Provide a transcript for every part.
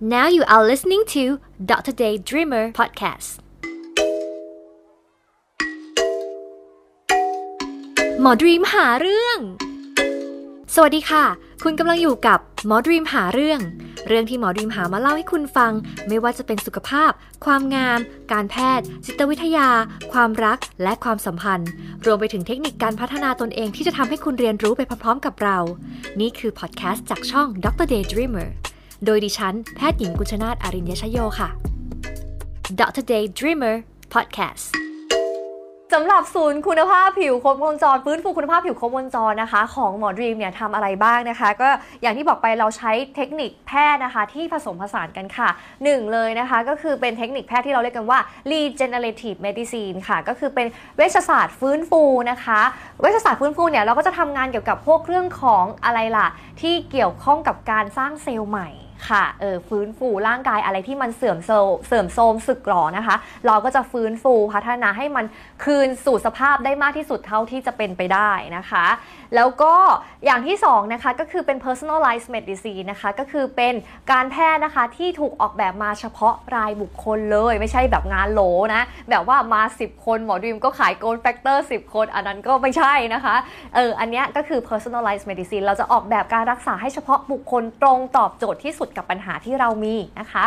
Now you are listening to Dr. Daydreamer podcast หมอดรีมหาเรื่อง สวัสดีค่ะ คุณกำลังอยู่กับหมอดรีมหาเรื่อง เรื่องที่หมอดรีมหามาเล่าให้คุณฟัง ไม่ว่าจะเป็นสุขภาพ ความงาม การแพทย์ จิตวิทยา ความรัก และความสัมพันธ์ รวมไปถึงเทคนิคการพัฒนาตนเองที่จะทำให้คุณเรียนรู้ไปพร้อมๆกับเรา นี่คือพอดแคสต์จากช่อง Dr. Daydreamer โดยดิฉัน แพทย์หญิงกุชนาตอารินยชโยค่ะ Dr. Daydreamer Podcast สำหรับศูนย์คุณภาพผิวครบวงจรฟื้นฟูคุณภาพผิวครบวงจรนะคะ ของหมอดรีมเนี่ยทำอะไรบ้างนะคะ ก็อย่างที่บอกไปเราใช้เทคนิคแพทย์นะคะ ที่ผสมผสานกันค่ะหนึ่งเลยนะคะ ก็คือเป็นเทคนิคแพทย์ที่เราเรียกกันว่า regenerative medicine ค่ะ ก็คือเป็นเวชศาสตร์ฟื้นฟูนะคะ เวชศาสตร์ฟื้นฟูเนี่ยเราก็จะทำงานเกี่ยวกับพวกเรื่องของอะไรล่ะ ที่เกี่ยวข้องกับการสร้างเซลล์ใหม่ ค่ะเออฟื้นฟูร่างกายอะไรที่มันเสื่อมโซเสื่อมโทรมสึกหรอนะคะ เราก็จะฟื้นฟูพัฒนาให้มันคืนสู่สภาพได้มากที่สุดเท่าที่จะเป็นไปได้นะคะ แล้วก็อย่างที่2นะคะก็คือเป็น personalized medicine นะคะก็คือเป็นการแพทย์นะคะที่ถูกออกแบบมาเฉพาะรายบุคคลเลย ไม่ใช่แบบงานโหลนะแบบว่ามา 10 คนหมอดรีมก็ขาย growth factor 10 คน อันนั้นก็ไม่ใช่นะคะเอออันนี้ก็คือ personalized medicine เราจะออกแบบการรักษาให้เฉพาะบุคคลตรงตอบโจทย์ที่สุดกับปัญหาที่เรามีนะคะ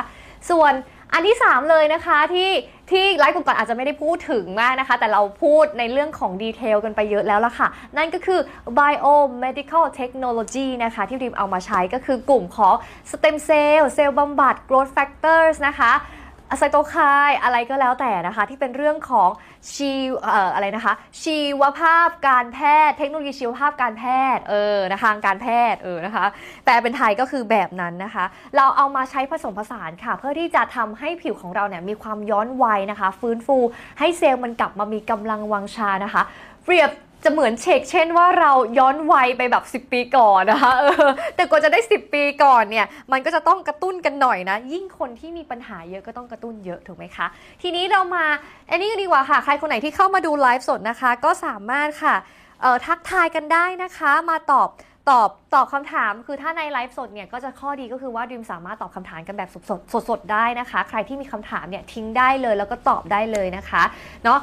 ส่วนอันที่ 3 เลยนะคะที่ที่ไลฟ์ก่อนๆอาจจะไม่ได้พูดถึงมากนะคะ แต่เราพูดในเรื่องของ detail กันไปเยอะแล้วล่ะค่ะ นั่นก็คือ biomedical technology นะคะที่ดรีมเอามาใช้ก็คือกลุ่มของ stem cell เซลล์บำบัด growth factors นะคะ อะไซโตไคน์อะไรก็แล้วแต่นะคะ ที่เป็นเรื่องของชีเอ่ออะไรนะคะ ชีวภาพการแพทย์ เทคโนโลยีชีวภาพการแพทย์เออนะคะทางการแพทย์เออนะคะแปลเป็นไทยก็คือแบบนั้นนะคะ เราเอามาใช้ผสมผสานค่ะ เพื่อที่จะทำให้ผิวของเราเนี่ยมีความย้อนวัยนะคะ ฟื้นฟูให้เซลล์มันกลับมามีกำลังวังชานะคะเปรียบ จะเหมือนเช็คเช่นว่าเราย้อนวัยไปแบบ 10 ปีก่อนนะคะเออแต่กว่าจะได้ 10 ปีก่อนเนี่ยมันก็จะต้องกระตุ้นกันหน่อยนะ ยิ่งคนที่มีปัญหาเยอะก็ต้องกระตุ้นเยอะถูกไหมคะ ทีนี้เรามาอันนี้ดีกว่าค่ะ ใครคนไหนที่เข้ามาดูไลฟ์สดนะคะ ก็สามารถค่ะทักทายกันได้นะคะ มาตอบ ตอบตอบคำถามคือถ้าในไลฟ์สดเนี่ยก็จะข้อดีก็คือว่าดิมสามารถตอบคำถามกันแบบสดสดสดได้นะคะ ใครที่มีคำถามเนี่ยทิ้งได้เลยแล้วก็ตอบได้เลยนะคะเนาะ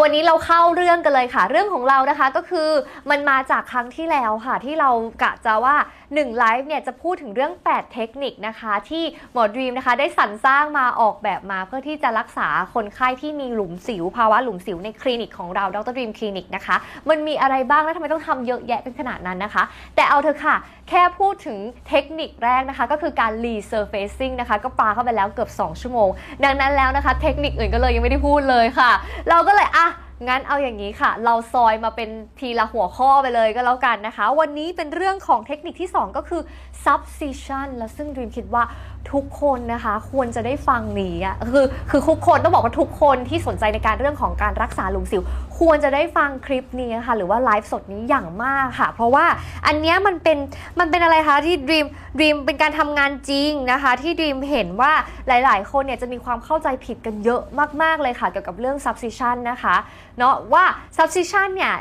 วันนี้เราเข้าเรื่องกันเลยค่ะ เรื่องของเรานะคะก็คือมันมาจากครั้งที่แล้วค่ะที่เรากะจะว่า 1ไลฟ์เนี่ยจะพูดถึงเรื่อง 8 เทคนิคนะคะ ที่หมอดรีมนะคะได้สรรสร้างมาออกแบบมาเพื่อที่จะรักษาคนไข้ที่มีหลุมสิว ภาวะหลุมสิวในคลินิกของเราดรดรีมคลินิกนะคะ มันมีอะไรบ้างแล้วทำไมต้องทำเยอะแยะเป็นขนาดนั้นนะคะ แต่เอาเถอะค่ะ แค่พูดถึงเทคนิคแรกนะคะ ก็คือการ resurfacing นะคะ ก็ปาเข้าไปแล้วเกือบ 2 ชั่วโมง ดังนั้นแล้วนะคะ เทคนิคอื่นก็เลยยังไม่ได้พูดเลยค่ะ เราก็เลยอะ งั้นเอาอย่างนี้ค่ะ เราซอยมาเป็นทีละหัวข้อไปเลยก็แล้วกันนะคะ วันนี้เป็นเรื่องของเทคนิคที่ 2 ก็คือ subcision แล้วซึ่งดรีมคิดว่าทุกคนนะคะ ควรจะได้ฟังนี้อะคือคือทุกคนต้องบอกว่าทุกคนที่สนใจในการเรื่องของการรักษาหลุมสิวควรจะได้ฟังคลิปนี้ค่ะหรือว่าไลฟ์สดนี้อย่างมากค่ะ เพราะว่าอันนี้มันเป็นมันเป็นอะไรคะที่ดรีมดรีมเป็นการทำงานจริงนะคะ ที่ดรีมเห็นว่าหลาย ๆ คนเนี่ยจะมีความเข้าใจผิดกันเยอะมาก ๆ เลยค่ะ เกี่ยวกับเรื่อง subcision นะคะเนาะว่า subcision เนี่ย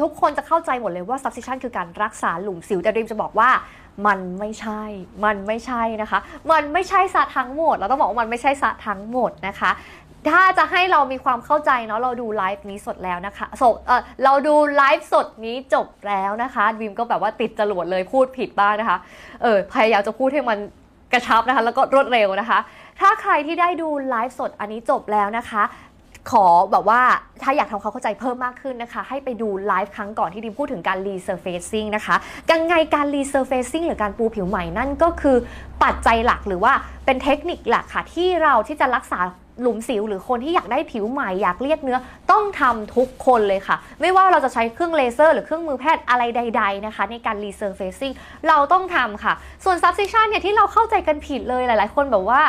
ทุกคนจะเข้าใจหมดเลยว่า subcision คือการรักษาหลุมสิวแต่ดีมจะบอกว่ามันไม่ใช่ มันไม่ใช่นะคะ มันไม่ใช่ซะทั้งหมด เราต้องบอกว่ามันไม่ใช่ซะทั้งหมดนะคะ ถ้าจะให้เรามีความเข้าใจเนาะเราดูไลฟ์นี้สดแล้วนะคะสดเออเราดูไลฟ์สดนี้จบแล้วนะคะวิมก็แบบว่าติดจรวดเลยพูดผิดบ้างนะคะเออพยายามจะพูดให้มันกระชับนะคะ แล้วก็รวดเร็วนะคะ ถ้าใครที่ได้ดูไลฟ์สดอันนี้จบแล้วนะคะขอแบบว่าถ้าอยากทำความเข้าใจเพิ่มมากขึ้นนะคะ ให้ไปดูไลฟ์ครั้งก่อนที่ดรีมพูดถึงการ resurfacing นะคะยังไงการ resurfacing หรือการปูผิวใหม่นั่นก็คือปัจจัยหลักหรือว่าเป็นเทคนิคหลักค่ะที่เราที่จะรักษา หลุมสิวหรือคนที่อยากได้ผิวใหม่อยากเรียกเนื้อ ต้องทำทุกคนเลยค่ะ ไม่ว่าเราจะใช้เครื่องเลเซอร์ หรือเครื่องมือแพทย์อะไรใด ๆนะคะ ในการ resurfacingเราต้องทำค่ะ ส่วน subcision เนี่ยที่เราเข้าใจกันผิดเลยหลาย ๆ คนแบบว่า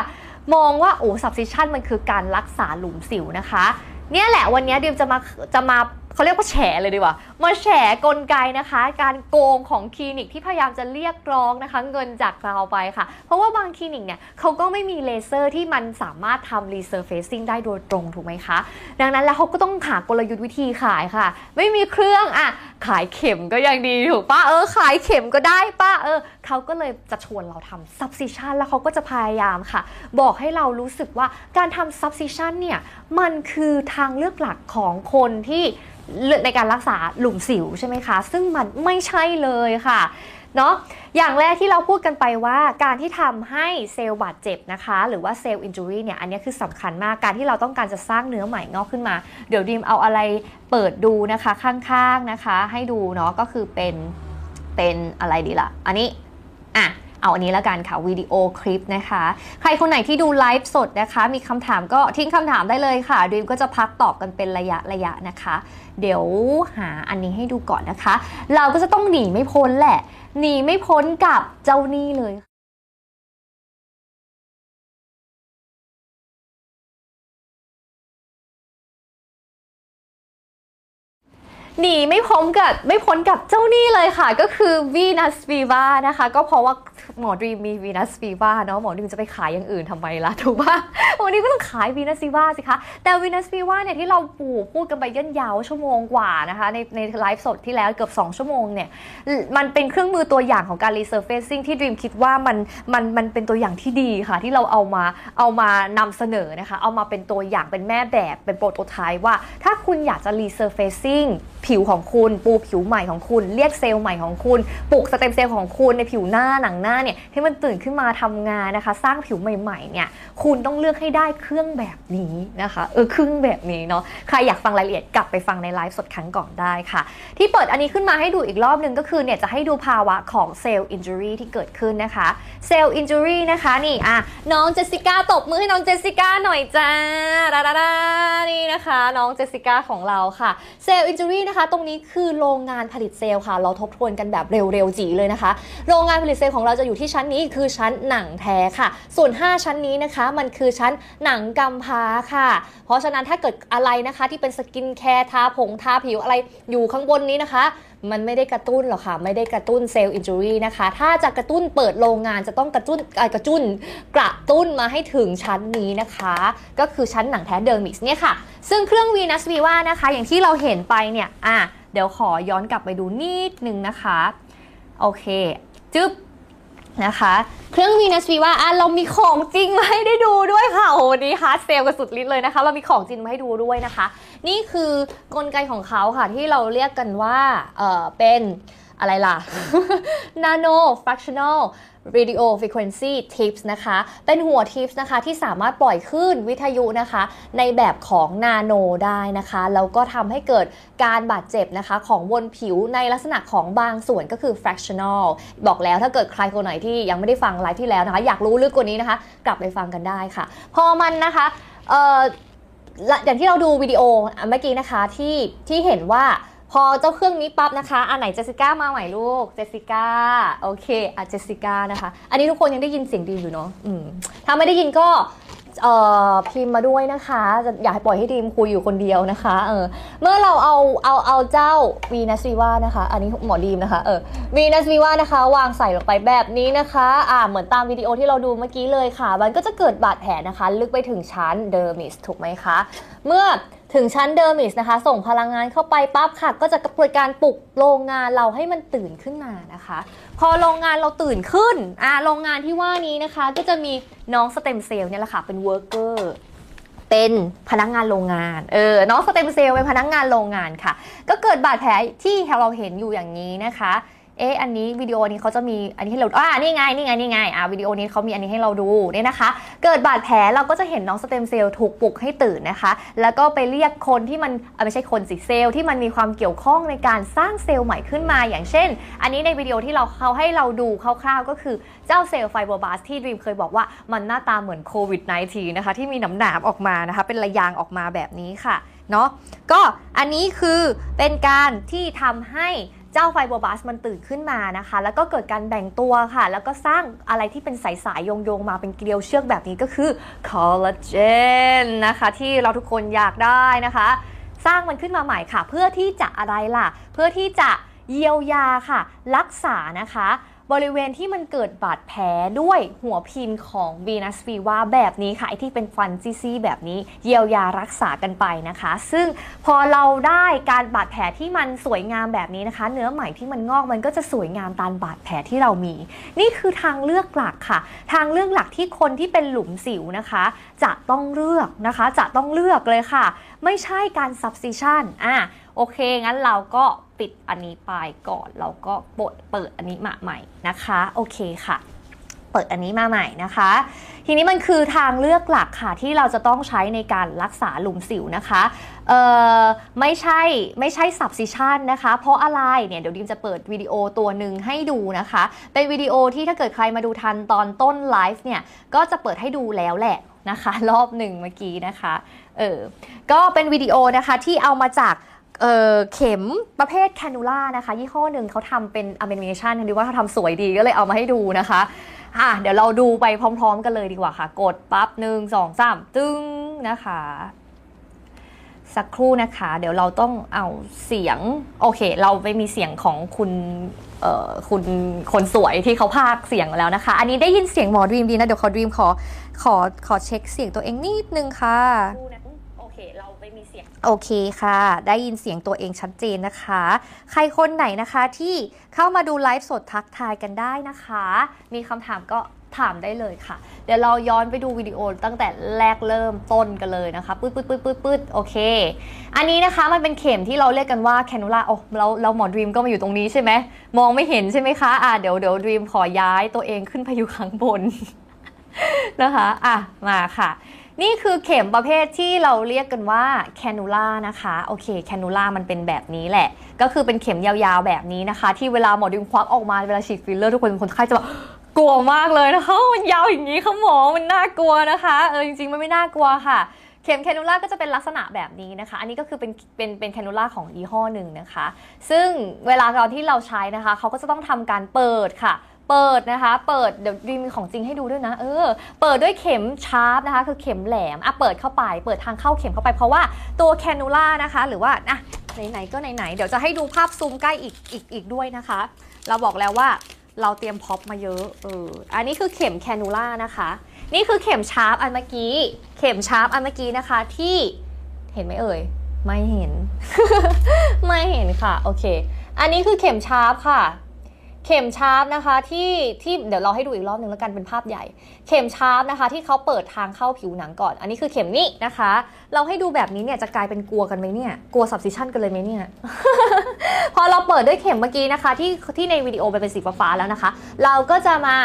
มองว่าโอ้ subcision มันคือการรักษาหลุมสิวนะคะ เนี่ยแหละวันนี้ดรีมจะมาจะมา เขาเรียกว่าแฉเลยดีกว่า มาแฉกลไกนะคะ การโกงของคลินิกที่พยายามจะเรียกร้องนะคะเงินจากเราไปค่ะ เพราะว่าบางคลินิกเนี่ยเขาก็ไม่มีเลเซอร์ที่มันสามารถทำ resurfacing ได้โดยตรงถูกไหมคะ ดังนั้นแล้วเขาก็ต้องหากลยุทธ์วิธีขายค่ะ ไม่มีเครื่องอะขายเข็มก็ยังดีถูกปะเออขายเข็มก็ได้ปะเออเขาก็เลยจะชวนเราทำ subcision แล้วเขาก็จะพยายามค่ะ บอกให้เรารู้สึกว่าการทำ subcision เนี่ยมันคือทางเลือกหลักของคนที่ในการรักษาหลุมสิวใช่ไหมคะ ซึ่งมันไม่ใช่เลยค่ะเนาะอย่างแรกที่เราพูดกันไปว่าการที่ทำให้เซลล์บาดเจ็บนะคะ หรือว่า cell injury เนี่ยอันนี้คือสำคัญมากการที่เราต้องการจะสร้างเนื้อใหม่งอกขึ้นมา เดี๋ยวดีมเอาอะไรเปิดดูนะคะข้างๆนะคะ ให้ดูเนาะก็คือเป็นเป็นอะไรดีล่ะ อันนี้อะ เอาอันนี้แล้วกันค่ะวิดีโอคลิปนะคะ ใครคนไหนที่ดูไลฟ์สดนะคะ มีคำถามก็ทิ้งคำถามได้เลยค่ะดิมก็จะพักตอบกันเป็นระยะระยะนะคะ เดี๋ยวหาอันนี้ให้ดูก่อนนะคะ เราก็จะต้องหนีไม่พ้นแหละ หนีไม่พ้นกับเจ้านี่เลย หนีไม่พ้นกับไม่พ้นกับเจ้านี้เลยค่ะ ก็คือ Venus Viva นะคะ ก็เพราะว่าหมอดรีมมี Venus Viva เนาะหมอดรีมจะไปขายอย่างอื่นทำไมล่ะถูกปะวันนี้ก็ต้องขาย Venus Viva สิคะ แต่ Venus Viva เนี่ยที่เราปูพูดกันไปย่นยาวชั่วโมงกว่านะคะ ในในไลฟ์สดที่แล้วเกือบ 2 ชั่วโมงเนี่ยมันเป็นเครื่องมือตัวอย่างของการ resurfacing ที่ดรีมคิดว่ามันมันมันเป็นตัวอย่างที่ดีค่ะ ที่เราเอามาเอามานำเสนอนะคะ เอามาเป็นตัวอย่างเป็นแม่แบบเป็นโปรโตไทป์ว่า ถ้าคุณอยากจะ resurfacing ผิวของคุณ ปูผิวใหม่ของคุณ เรียกเซลล์ใหม่ของคุณปลุกสเต็มเซลล์ของคุณในผิวหน้าหนังหน้าเนี่ยให้มันตื่นขึ้นมาทำงานนะคะ สร้างผิวใหม่ๆเนี่ยคุณต้องเลือกให้ได้เครื่องแบบนี้นะคะเออเครื่องแบบนี้เนาะใครอยากฟังรายละเอียดกลับไปฟังในไลฟ์สดครั้งก่อนได้ค่ะ ที่เปิดอันนี้ขึ้นมาให้ดูอีกรอบหนึ่งก็คือเนี่ยจะให้ดูภาวะของ cell injury ที่เกิดขึ้นนะคะ cell injury นะคะนี่อะน้องเจสสิก้าตบมือให้น้องเจสสิก้าหน่อยจ้าดาดาดานี่นะคะ น้องเจสสิก้าของเราค่ะ cell injury นะคะตรงนี้คือโรงงานผลิตเซลล์ค่ะ เราทบทวนกันแบบเร็วๆจี๋เลยนะคะ โรงงานผลิตเซลล์ของเราจะอยู่ที่ชั้นนี้คือชั้นหนังแท้ค่ะ ส่วน 5 ชั้นนี้นะคะ มันคือชั้นหนังกำพร้าค่ะ เพราะฉะนั้นถ้าเกิดอะไรนะคะที่เป็นสกินแคร์ทาผงทาผิวอะไรอยู่ข้างบนนี้นะคะ มันไม่ได้กระตุ้นหรอกค่ะ ไม่ได้กระตุ้น cell injury นะคะ ถ้าจะกระตุ้นเปิดโรงงานจะต้องกระตุ้นกระจุนกระตุ้นมาให้ถึงชั้นนี้นะคะ ก็คือชั้นหนังแท้ dermis เนี่ยค่ะ ซึ่งเครื่อง Venus Viva นะคะ อย่างที่เราเห็นไปเนี่ยอะเดี๋ยวขอย้อนกลับไปดูนิดนึงนะคะ โอเคจึ๊บ นะคะเครื่อง Venus Viva อะเรามีของจริงมาให้ได้ดูด้วยค่ะโอ้วันนี้ hard sell กันสุดฤทธิ์เลยนะคะ เรามีของจริงมาให้ดูด้วยนะคะ นี่คือกลไกของเขาค่ะที่เราเรียกกันว่าเออเป็น อะไรล่ะ Nano Fractional Radio Frequency Tips นะคะ เป็นหัว Tips นะคะที่สามารถปล่อยคลื่นวิทยุนะคะ ในแบบของนาโนได้นะคะ แล้วก็ทำให้เกิดการบาดเจ็บนะคะ ของบนผิวในลักษณะของบางส่วนก็คือ fractional บอกแล้วถ้าเกิดใครคนไหนที่ยังไม่ได้ฟังไลฟ์ที่แล้วนะคะ อยากรู้ลึกกว่านี้นะคะ กลับไปฟังกันได้ค่ะ พอมันนะคะเออและอย่างที่เราดูวิดีโอเมื่อกี้นะคะที่ที่เห็นว่า พอเจ้าเครื่องนี้ปั๊บนะคะอันไหนเจสสิก้ามาใหม่ลูกเจสสิก้าโอเคอะเจสสิก้านะคะ อันนี้ทุกคนยังได้ยินเสียงดีอยู่เนาะอืมถ้าไม่ได้ยินก็เอ่อพิมพ์มาด้วยนะคะจะอยากให้ปล่อยให้ดรีมคุยอยู่คนเดียวนะคะเออเมื่อเราเอาเอาเอาเจ้า Venus Viva นะคะ อันนี้หมอดรีมนะคะเออ Venus Viva นะคะ วางใส่ลงไปแบบนี้นะคะอ่าเหมือนตามวิดีโอที่เราดูเมื่อกี้เลยค่ะ มันก็จะเกิดบาดแผลนะคะ ลึกไปถึงชั้น dermis ถูกไหมคะ เมื่อ ถึงชั้น dermis นะคะ ส่งพลังงานเข้าไปปั๊บค่ะ ก็จะเกิดการปลุกโรงงานเราให้มันตื่นขึ้นมานะคะ พอโรงงานเราตื่นขึ้นอ่าโรงงานที่ว่านี้นะคะ ก็จะมีน้องสเต็มเซลล์เนี่ยแหละค่ะเป็น worker เป็นพนักงานโรงงาน เออ น้องสเต็มเซลล์เป็นพนักงานโรงงานค่ะ ก็เกิดบาดแผลที่เราเห็นอยู่อย่างนี้นะคะ เอ๊ะอันนี้วิดีโอนี้เขาจะมีอันนี้ให้เราอ่านี่ไงนี่ไงนี่ไงอ่าวิดีโอนี้เขามีอันนี้ให้เราดูเนี่ยนะคะ เกิดบาดแผลเราก็จะเห็นน้องสเต็มเซลล์ถูกปลุกให้ตื่นนะคะ แล้วก็ไปเรียกคนที่มันไม่ใช่คนสิเซลล์ที่มันมีความเกี่ยวข้องในการสร้างเซลล์ใหม่ขึ้นมา อย่างเช่น อันนี้ในวิดีโอที่เราเขาให้เราดูคร่าวๆ ก็คือเจ้าเซลล์ fibroblast ที่ดรีมเคยบอกว่ามันหน้าตาเหมือนโควิด -19 นะคะที่มีหนามๆออกมานะคะ เป็นระยางออกมาแบบนี้ค่ะเนาะก็อันนี้คือเป็นการที่ทำให้ เจ้าไฟโบบาสมันตื่นขึ้นมานะคะ แล้วก็เกิดการแบ่งตัวค่ะ แล้วก็สร้างอะไรที่เป็นสายๆโยงๆ มาเป็นเกลียวเชือกแบบนี้ก็คือคอลลาเจนนะคะที่เราทุกคนอยากได้นะคะ สร้างมันขึ้นมาใหม่ค่ะ เพื่อที่จะอะไรล่ะ เพื่อที่จะเยียวยาค่ะ รักษานะคะ บริเวณที่มันเกิดบาดแผลด้วยหัวพินของวีนัสฟีวาแบบนี้ค่ะไอที่เป็นฟันซี่ๆแบบนี้เยียวยารักษากันไปนะคะ ซึ่งพอเราได้การบาดแผลที่มันสวยงามแบบนี้นะคะ เนื้อใหม่ที่มันงอกมันก็จะสวยงามตามบาดแผลที่เรามี นี่คือทางเลือกหลักค่ะ ทางเลือกหลักที่คนที่เป็นหลุมสิวนะคะ จะต้องเลือกนะคะ จะต้องเลือกเลยค่ะ ไม่ใช่การ substitution อะโอเค งั้นเราก็ ปิดอันนี้ไปก่อนเราก็ปดเปิดอันนี้มาใหม่นะคะ โอเคค่ะ เปิดอันนี้มาใหม่นะคะ ทีนี้มันคือทางเลือกหลักค่ะที่เราจะต้องใช้ในการรักษาหลุมสิวนะคะเออไม่ใช่ไม่ใช่ substitution นะคะ เพราะอะไรเนี่ยเดี๋ยวดิมจะเปิดวิดีโอตัวหนึ่งให้ดูนะคะ เป็นวิดีโอที่ถ้าเกิดใครมาดูทันตอนต้นไลฟ์เนี่ยก็จะเปิดให้ดูแล้วแหละนะคะ รอบหนึ่งเมื่อกี้นะคะเออก็เป็นวิดีโอนะคะที่เอามาจาก เเข็มประเภทแคนูล่านะคะ ยี่ห้อหนึ่งเขาทำเป็น animation ดีว่าเขาทำสวยดีก็เลยเอามาให้ดูนะคะอะเดี๋ยวเราดูไปพร้อม ๆ กันเลยดีกว่าค่ะ กดปั๊บหนึ่งสองสามตึ้งนะคะสักครู่นะคะ เดี๋ยวเราต้องเอาเสียง โอเค เราไม่มีเสียงของคุณเอ่อคุณคนสวยที่เขาพากเสียงแล้วนะคะ อันนี้ได้ยินเสียงหมอดรีมดีนะ เดี๋ยวขอดีมขอขอขอเช็คเสียงตัวเองนิดนึงค่ะ โอเคค่ะ ได้ยินเสียงตัวเองชัดเจนนะคะ ใครคนไหนนะคะที่เข้ามาดูไลฟ์สดทักทายกันได้นะคะ มีคำถามก็ถามได้เลยค่ะ เดี๋ยวเราย้อนไปดูวิดีโอตั้งแต่แรกเริ่มต้นกันเลยนะคะ ปื๊ดปื๊ดปื๊ดปื๊ดปื๊ดโอเค อันนี้นะคะมันเป็นเข็มที่เราเรียกกันว่า cannula โอ้เราเราหมอดรีมก็มาอยู่ตรงนี้ใช่ไหม มองไม่เห็นใช่ไหมคะ อะเดี๋ยวเดี๋ยวดรีมขอย้ายตัวเองขึ้นไปอยู่ข้างบนนะคะ อะ มาค่ะ นี่คือเข็มประเภทที่เราเรียกกันว่า cannula นะคะโอเค cannula มันเป็นแบบนี้แหละ ก็คือเป็นเข็มยาวๆแบบนี้นะคะ ที่เวลาหมอดรีมควักออกมาเวลาฉีดฟิลเลอร์ทุกคนคนไข้จะแบบกลัวมากเลยนะคะมันยาวอย่างนี้ค่ะหมอมันน่ากลัวนะคะเออจริงๆมันไม่น่ากลัวค่ะเข็มแคนูล่าก็จะเป็นลักษณะแบบนี้นะคะ อันนี้ก็คือเป็นเป็นเป็นแคนูล่าของยี่ห้อหนึ่งนะคะ ซึ่งเวลาตอนที่เราใช้นะคะ เขาก็จะต้องทำการเปิดค่ะ เปิดนะคะ เปิดเดี๋ยวดีมีของจริงให้ดูด้วยนะ เออ เปิดด้วยเข็มชาร์ปนะคะ คือเข็มแหลมอะเปิดเข้าไป เปิดทางเข้าเข็มเข้าไปเพราะว่าตัวแคนูล่านะคะ หรือว่าอะไหนๆก็ไหนๆเดี๋ยวจะให้ดูภาพซูมใกล้อีกอีกอีกด้วยนะคะ เราบอกแล้วว่าเราเตรียมพ็อปมาเยอะเอออันนี้คือเข็ม cannula นะคะ นี่คือเข็ม sharp อันเมื่อกี้ เข็ม sharp อันเมื่อกี้นะคะ ที่เห็นไหมเอ่ยไม่เห็น ไม่เห็นค่ะ โอเค อันนี้คือเข็ม sharp ค่ะ เข็ม sharp นะคะที่ที่เดี๋ยวเราให้ดูอีกรอบหนึ่งแล้วกันเป็นภาพใหญ่ เข็ม sharp นะคะ ที่เขาเปิดทางเข้าผิวหนังก่อน อันนี้คือเข็มนี้นะคะ เราให้ดูแบบนี้เนี่ยจะกลายเป็นกลัวกันไหมเนี่ยกลัว subcision กันเลยไหมเนี่ย พอเราเปิดด้วยเข็มเมื่อกี้นะคะ ที่ที่ในวิดีโอไปเป็นสีฟ้าแล้วนะคะ เราก็จะมา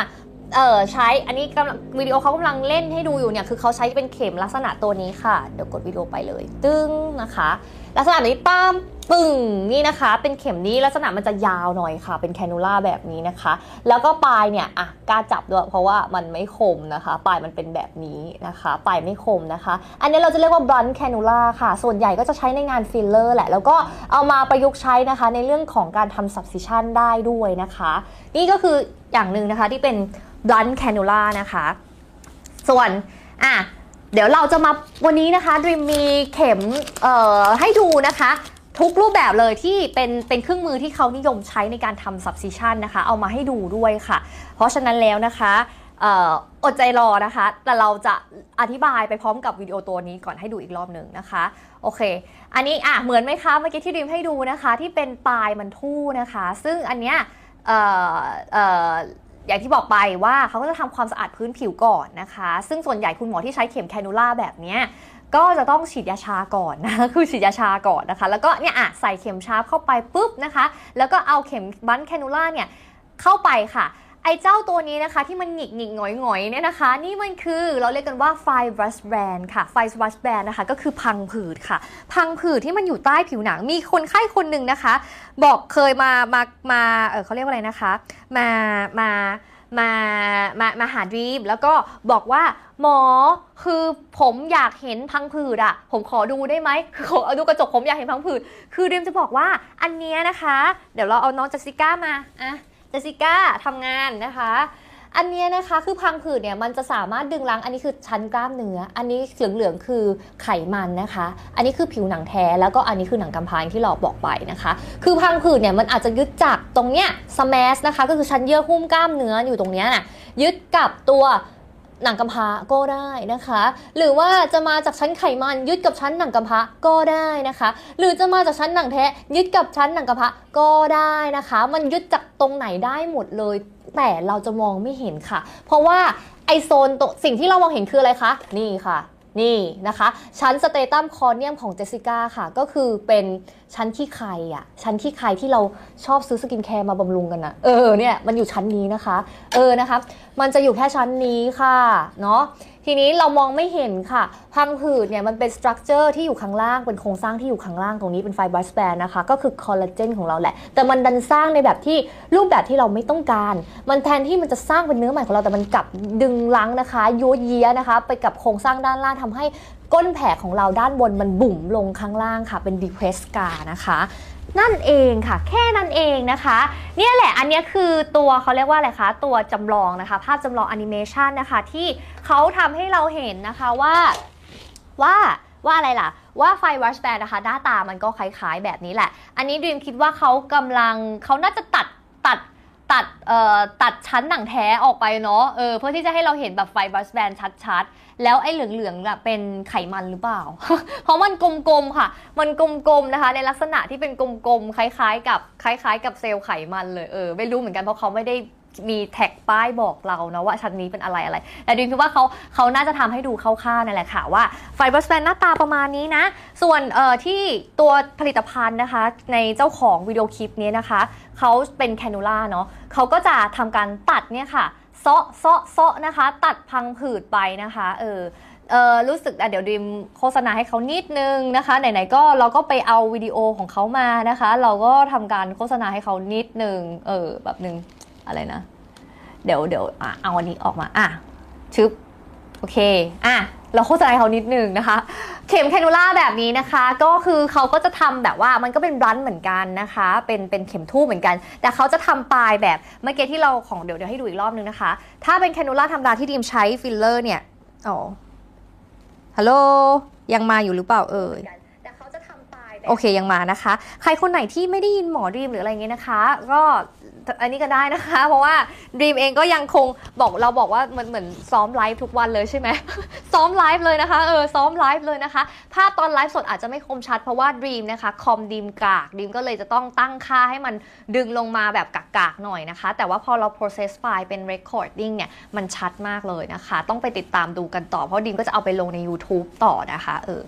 เอ่อใช้อันนี้กำลังวิดีโอเขากำลังเล่นให้ดูอยู่เนี่ยคือเขาใช้เป็นเข็มลักษณะตัวนี้ค่ะ เดี๋ยวกดวิดีโอไปเลย ตึ้งนะคะ ลักษณะนี้ป้าม ปึ่งนี่นะคะ เป็นเข็มนี้ลักษณะมันจะยาวหน่อยค่ะ เป็น cannula แบบนี้นะคะ แล้วก็ปลายเนี่ยอะกล้าจับด้วยเพราะว่ามันไม่คมนะคะ ปลายมันเป็นแบบนี้นะคะ ปลายไม่คมนะคะ อันนี้เราจะเรียกว่า blunt cannula ค่ะ ส่วนใหญ่ก็จะใช้ในงานฟิลเลอร์แหละ แล้วก็เอามาประยุกต์ใช้นะคะ ในเรื่องของการทำ subcision ได้ด้วยนะคะ นี่ก็คืออย่างหนึ่งนะคะที่เป็น blunt cannula นะคะ ส่วนอะเดี๋ยวเราจะมาวันนี้นะคะดรีมมีเข็มเอ่อให้ดูนะคะ ทุกรูปแบบเลยที่เป็นเป็นเครื่องมือที่เขานิยมใช้ในการทำ subcision นะคะ เอามาให้ดูด้วยค่ะ เพราะฉะนั้นแล้วนะคะอออดใจรอนะคะ แต่เราจะอธิบายไปพร้อมกับวิดีโอตัวนี้ก่อนให้ดูอีกรอบหนึ่งนะคะ โอเค อันนี้อะเหมือนไหมคะ เมื่อกี้ที่ดรีมให้ดูนะคะ ที่เป็นปลายมันทู่นะคะ ซึ่งอันเนี้ยเอย่างที่บอกไปว่าเขาก็จะทำความสะอาดพื้นผิวก่อนนะคะ ซึ่งส่วนใหญ่คุณหมอที่ใช้เข็มแคนูล่าแบบนี้ก็จะต้องฉีดยาชาก่อนนะคือฉีดยาชาก่อนนะคะ แล้วก็เนี่ยอะใส่เข็มชาร์ปเข้าไปปุ๊บนะคะ แล้วก็เอาเข็มบั้นแคนูล่าเนี่ยเข้าไปค่ะ ไอ้เจ้าตัวนี้นะคะที่มันหงิกหงิกหงอยหงอยเนี่ยนะคะ นี่มันคือเราเรียกกันว่าไฟบรัสแบนค่ะไฟบรัสแบนนะคะก็คือพังผืดค่ะ พังผืดที่มันอยู่ใต้ผิวหนังมีคนไข้คนหนึ่งนะคะ บอกเคยมามามาเออเขาเรียกว่าอะไรนะคะ มามามามามาหาดรีมแล้วก็บอกว่าหมอคือผมอยากเห็นพังผืดอะผมขอดูได้ไหมคือขอดูกระจกผมอยากเห็นพังผืดคือดรีมจะบอกว่าอันเนี้ยนะคะ เดี๋ยวเราเอาน้องเจสสิก้ามาอะ เจสสิก้าทำงานนะคะ อันเนี้ยนะคะคือพังผืดเนี่ยมันจะสามารถดึงล้างอันนี้คือชั้นกล้ามเนื้อ อันนี้เหลืองๆคือไขมันนะคะ อันนี้คือผิวหนังแท้แล้วก็อันนี้คือหนังกำพร้าที่เราบอกไปนะคะ คือพังผืดเนี่ยมันอาจจะยึดจากตรงเนี้ยสแมสนะคะก็คือชั้นเยื่อหุ้มกล้ามเนื้ออยู่ตรงเนี้ยน่ะยึดกับตัว หนังกำพร้าก็ได้นะคะ หรือว่าจะมาจากชั้นไขมันยึดกับชั้นหนังกำพร้าก็ได้นะคะ หรือจะมาจากชั้นหนังแท้ยึดกับชั้นหนังกำพร้าก็ได้นะคะ มันยึดจากตรงไหนได้หมดเลย แต่เราจะมองไม่เห็นค่ะ เพราะว่าไอโซนตัวสิ่งที่เรามองเห็นคืออะไรคะ นี่ค่ะ นี่นะคะ ชั้น stratum corneum ของเจสสิก้าค่ะ ก็คือเป็นชั้นขี้ไคอะชั้นขี้ไคที่เราชอบซื้อสกินแคร์มาบำรุงกันนะเออเนี่ยมันอยู่ชั้นนี้นะคะ เออนะคะ มันจะอยู่แค่ชั้นนี้ค่ะเนาะ ทีนี้เรามองไม่เห็นค่ะ พังผืดเนี่ยมันเป็น structure ที่อยู่ข้างล่าง เป็นโครงสร้างที่อยู่ข้างล่างตรงนี้เป็น fibrous band นะคะ ก็คือคอลลาเจนของเราแหละ แต่มันดันสร้างในแบบที่รูปแบบที่เราไม่ต้องการ มันแทนที่มันจะสร้างเป็นเนื้อใหม่ของเรา แต่มันกลับดึงลังนะคะยัวเยียนะคะ ไปกับโครงสร้างด้านล่างทำให้ก้นแผลของเราด้านบนมันบุ๋มลงข้างล่างค่ะ เป็น depressed scar นะคะ นั่นเองค่ะ แค่นั้นเองนะคะ เนี่ยแหละอันนี้คือตัวเขาเรียกว่าอะไรคะ ตัวจำลองนะคะ ภาพจำลองแอนิเมชันนะคะ ที่เขาทำให้เราเห็นนะคะว่าว่าว่าอะไรล่ะ ว่าไฟวัชแบนนะคะ หน้าตามันก็คล้ายๆแบบนี้แหละ อันนี้ดิมคิดว่าเขากำลังเขาน่าจะตัด ตัดเอ่อตัดชั้นหนังแท้ออกไปเนาะเออเพื่อที่จะให้เราเห็นแบบไฟบัสแบนชัดๆ แล้วไอ้เหลืองๆแบบเป็นไขมันหรือเปล่า เพราะมันกลมๆค่ะ มันกลมๆนะคะ ในลักษณะที่เป็นกลมๆคล้ายๆ กับคล้าย ๆ กับเซลล์ไขมันเลยเออไม่รู้เหมือนกันเพราะเขาไม่ได้ มีแท็กป้ายบอกเรานะว่าชั้นนี้เป็นอะไรอะไร แต่ดิมคิดว่าเขาเขาน่าจะทำให้ดูคร่าวๆนั่นแหละค่ะว่าfibrous band หน้าตาประมาณนี้นะ ส่วนเอ่อที่ตัวผลิตภัณฑ์นะคะ ในเจ้าของวิดีโอคลิปนี้นะคะเขาเป็น cannula เนาะเขาก็จะทำการตัดเนี่ยค่ะเซาะเซาะเซาะนะคะ ตัดพังผืดไปนะคะเออเออรู้สึกอะเดี๋ยวดรีมโฆษณาให้เขานิดนึงนะคะ ไหนๆก็เราก็ไปเอาวิดีโอของเขามานะคะ เราก็ทำการโฆษณาให้เขานิดนึงเออแบบนึง อะไรนะ เดี๋ยวเดี๋ยวอะเอาอันนี้ออกมา อะชึบโอเค อะ เราโฆษณาให้เขานิดนึงนะคะ เข็ม cannula แบบนี้นะคะ ก็คือเขาก็จะทำแบบว่ามันก็เป็น blunt เหมือนกันนะคะ เป็นเป็นเข็มทู่เหมือนกัน แต่เขาจะทำปลายแบบเมื่อกี้ที่เราของเดี๋ยวเดี๋ยวให้ดูอีกรอบนึงนะคะ ถ้าเป็น cannula ธรรมดาที่ดรีมใช้ฟิลเลอร์เนี่ย อ๋อ ฮัลโหล ยังมาอยู่หรือเปล่าเอ่ยแต่เขาจะทำปลายแบบโอเคยังมานะคะ ใครคนไหนที่ไม่ได้ยินหมอดรีมหรืออะไรเงี้ยนะคะ ก็ อันนี้ก็ได้นะคะ เพราะว่าดรีมเองก็ยังคงบอกเราบอกว่าเหมือนเหมือนซ้อมไลฟ์ทุกวันเลยใช่ไหม ซ้อมไลฟ์เลยนะคะเออซ้อมไลฟ์เลยนะคะ ภาพตอนไลฟ์สดอาจจะไม่คมชัดเพราะว่าดรีมนะคะคอมดรีมกากดรีมก็เลยจะต้องตั้งค่าให้มันดึงลงมาแบบกากๆหน่อยนะคะ แต่ว่าพอเรา process ไฟล์เป็น recording เนี่ยมันชัดมากเลยนะคะ ต้องไปติดตามดูกันต่อเพราะดรีมก็จะเอาไปลงใน YouTube ต่อนะคะเออ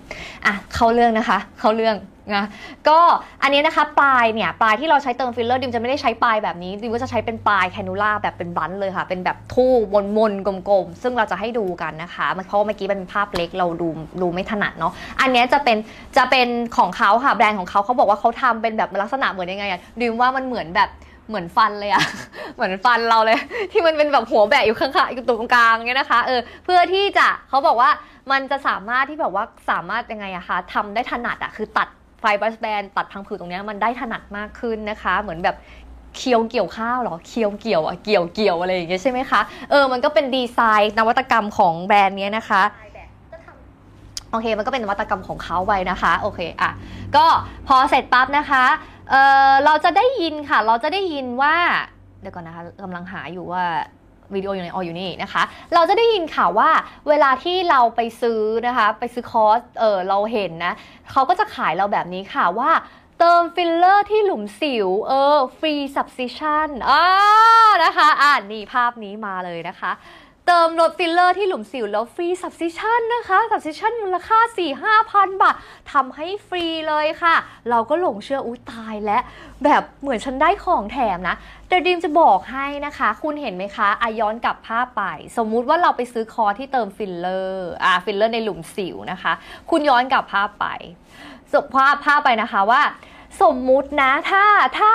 อะเข้าเรื่องนะคะ เข้าเรื่อง นะก็อันนี้นะคะปลายเนี่ยปลายที่เราใช้เติมฟิลเลอร์ดรีมจะไม่ได้ใช้ปลายแบบนี้ดรีมก็จะใช้เป็นปลาย cannula แบบเป็น blunt เลยค่ะ เป็นแบบทู่มนๆกลมๆ ซึ่งเราจะให้ดูกันนะคะเพราะว่าเมื่อกี้เป็นภาพเล็กเราดูดูไม่ถนัดเนาะอันนี้จะเป็นจะเป็นของเขาค่ะแบรนด์ของเขาเขาบอกว่าเขาทำเป็นแบบลักษณะเหมือนยังไงอะดรีมว่ามันเหมือนแบบเหมือนฟันเลยอะเหมือนฟันเราเลย ที่มันเป็นแบบหัวแบะอยู่ข้างๆอยู่ตรงกลางเงี้ยนะคะเออเพื่อที่จะเขาบอกว่ามันจะสามารถที่แบบว่าสามารถยังไงอะคะทำได้ถนัดอะคือตัด ไฟบัสแบนตัดพังผืดตรงเนี้ยมันได้ถนัดมากขึ้นนะคะ เหมือนแบบเคี้ยวเกี่ยวข้าวเหรอเคี้ยวเกี่ยวอะเกี่ยวเกี่ยวอะไรอย่างเงี้ยใช่ไหมคะเออมันก็เป็นดีไซน์นวัตกรรมของแบรนด์เนี้ยนะคะปลายแบบจะทำโอเค มันก็เป็นนวัตกรรมของเขาไปนะคะ โอเค อะ ก็พอเสร็จปั๊บนะคะ เออเราจะได้ยินค่ะ เราจะได้ยินว่า เดี๋ยวก่อนนะคะกำลังหาอยู่ว่า วิดีโออยู่ในอออยู่นี่นะคะ เราจะได้ยินข่าวว่าเวลาที่เราไปซื้อนะคะ ไปซื้อคอร์สเออเราเห็นนะเขาก็จะขายเราแบบนี้ค่ะว่าเติมฟิลเลอร์ที่หลุมสิว เออ ฟรี subcision อ่านะคะ อ่านนี่ภาพนี้มาเลยนะคะ เติมลดฟิลเลอร์ที่หลุมสิวแล้วฟรี substitution นะคะ substitution มูลค่า 4-5,000 บาททำให้ฟรีเลยค่ะ เราก็หลงเชื่ออุ้ยตายแล้ว แบบเหมือนฉันได้ของแถมนะ แต่ดรีมจะบอกให้นะคะ คุณเห็นไหมคะอาย้อนกลับภาพไป สมมุติว่าเราไปซื้อคอร์สที่เติมฟิลเลอร์อ่าฟิลเลอร์ในหลุมสิวนะคะ คุณย้อนกลับภาพไปสภาพภาพไปนะคะว่า สมมุตินะถ้าถ้า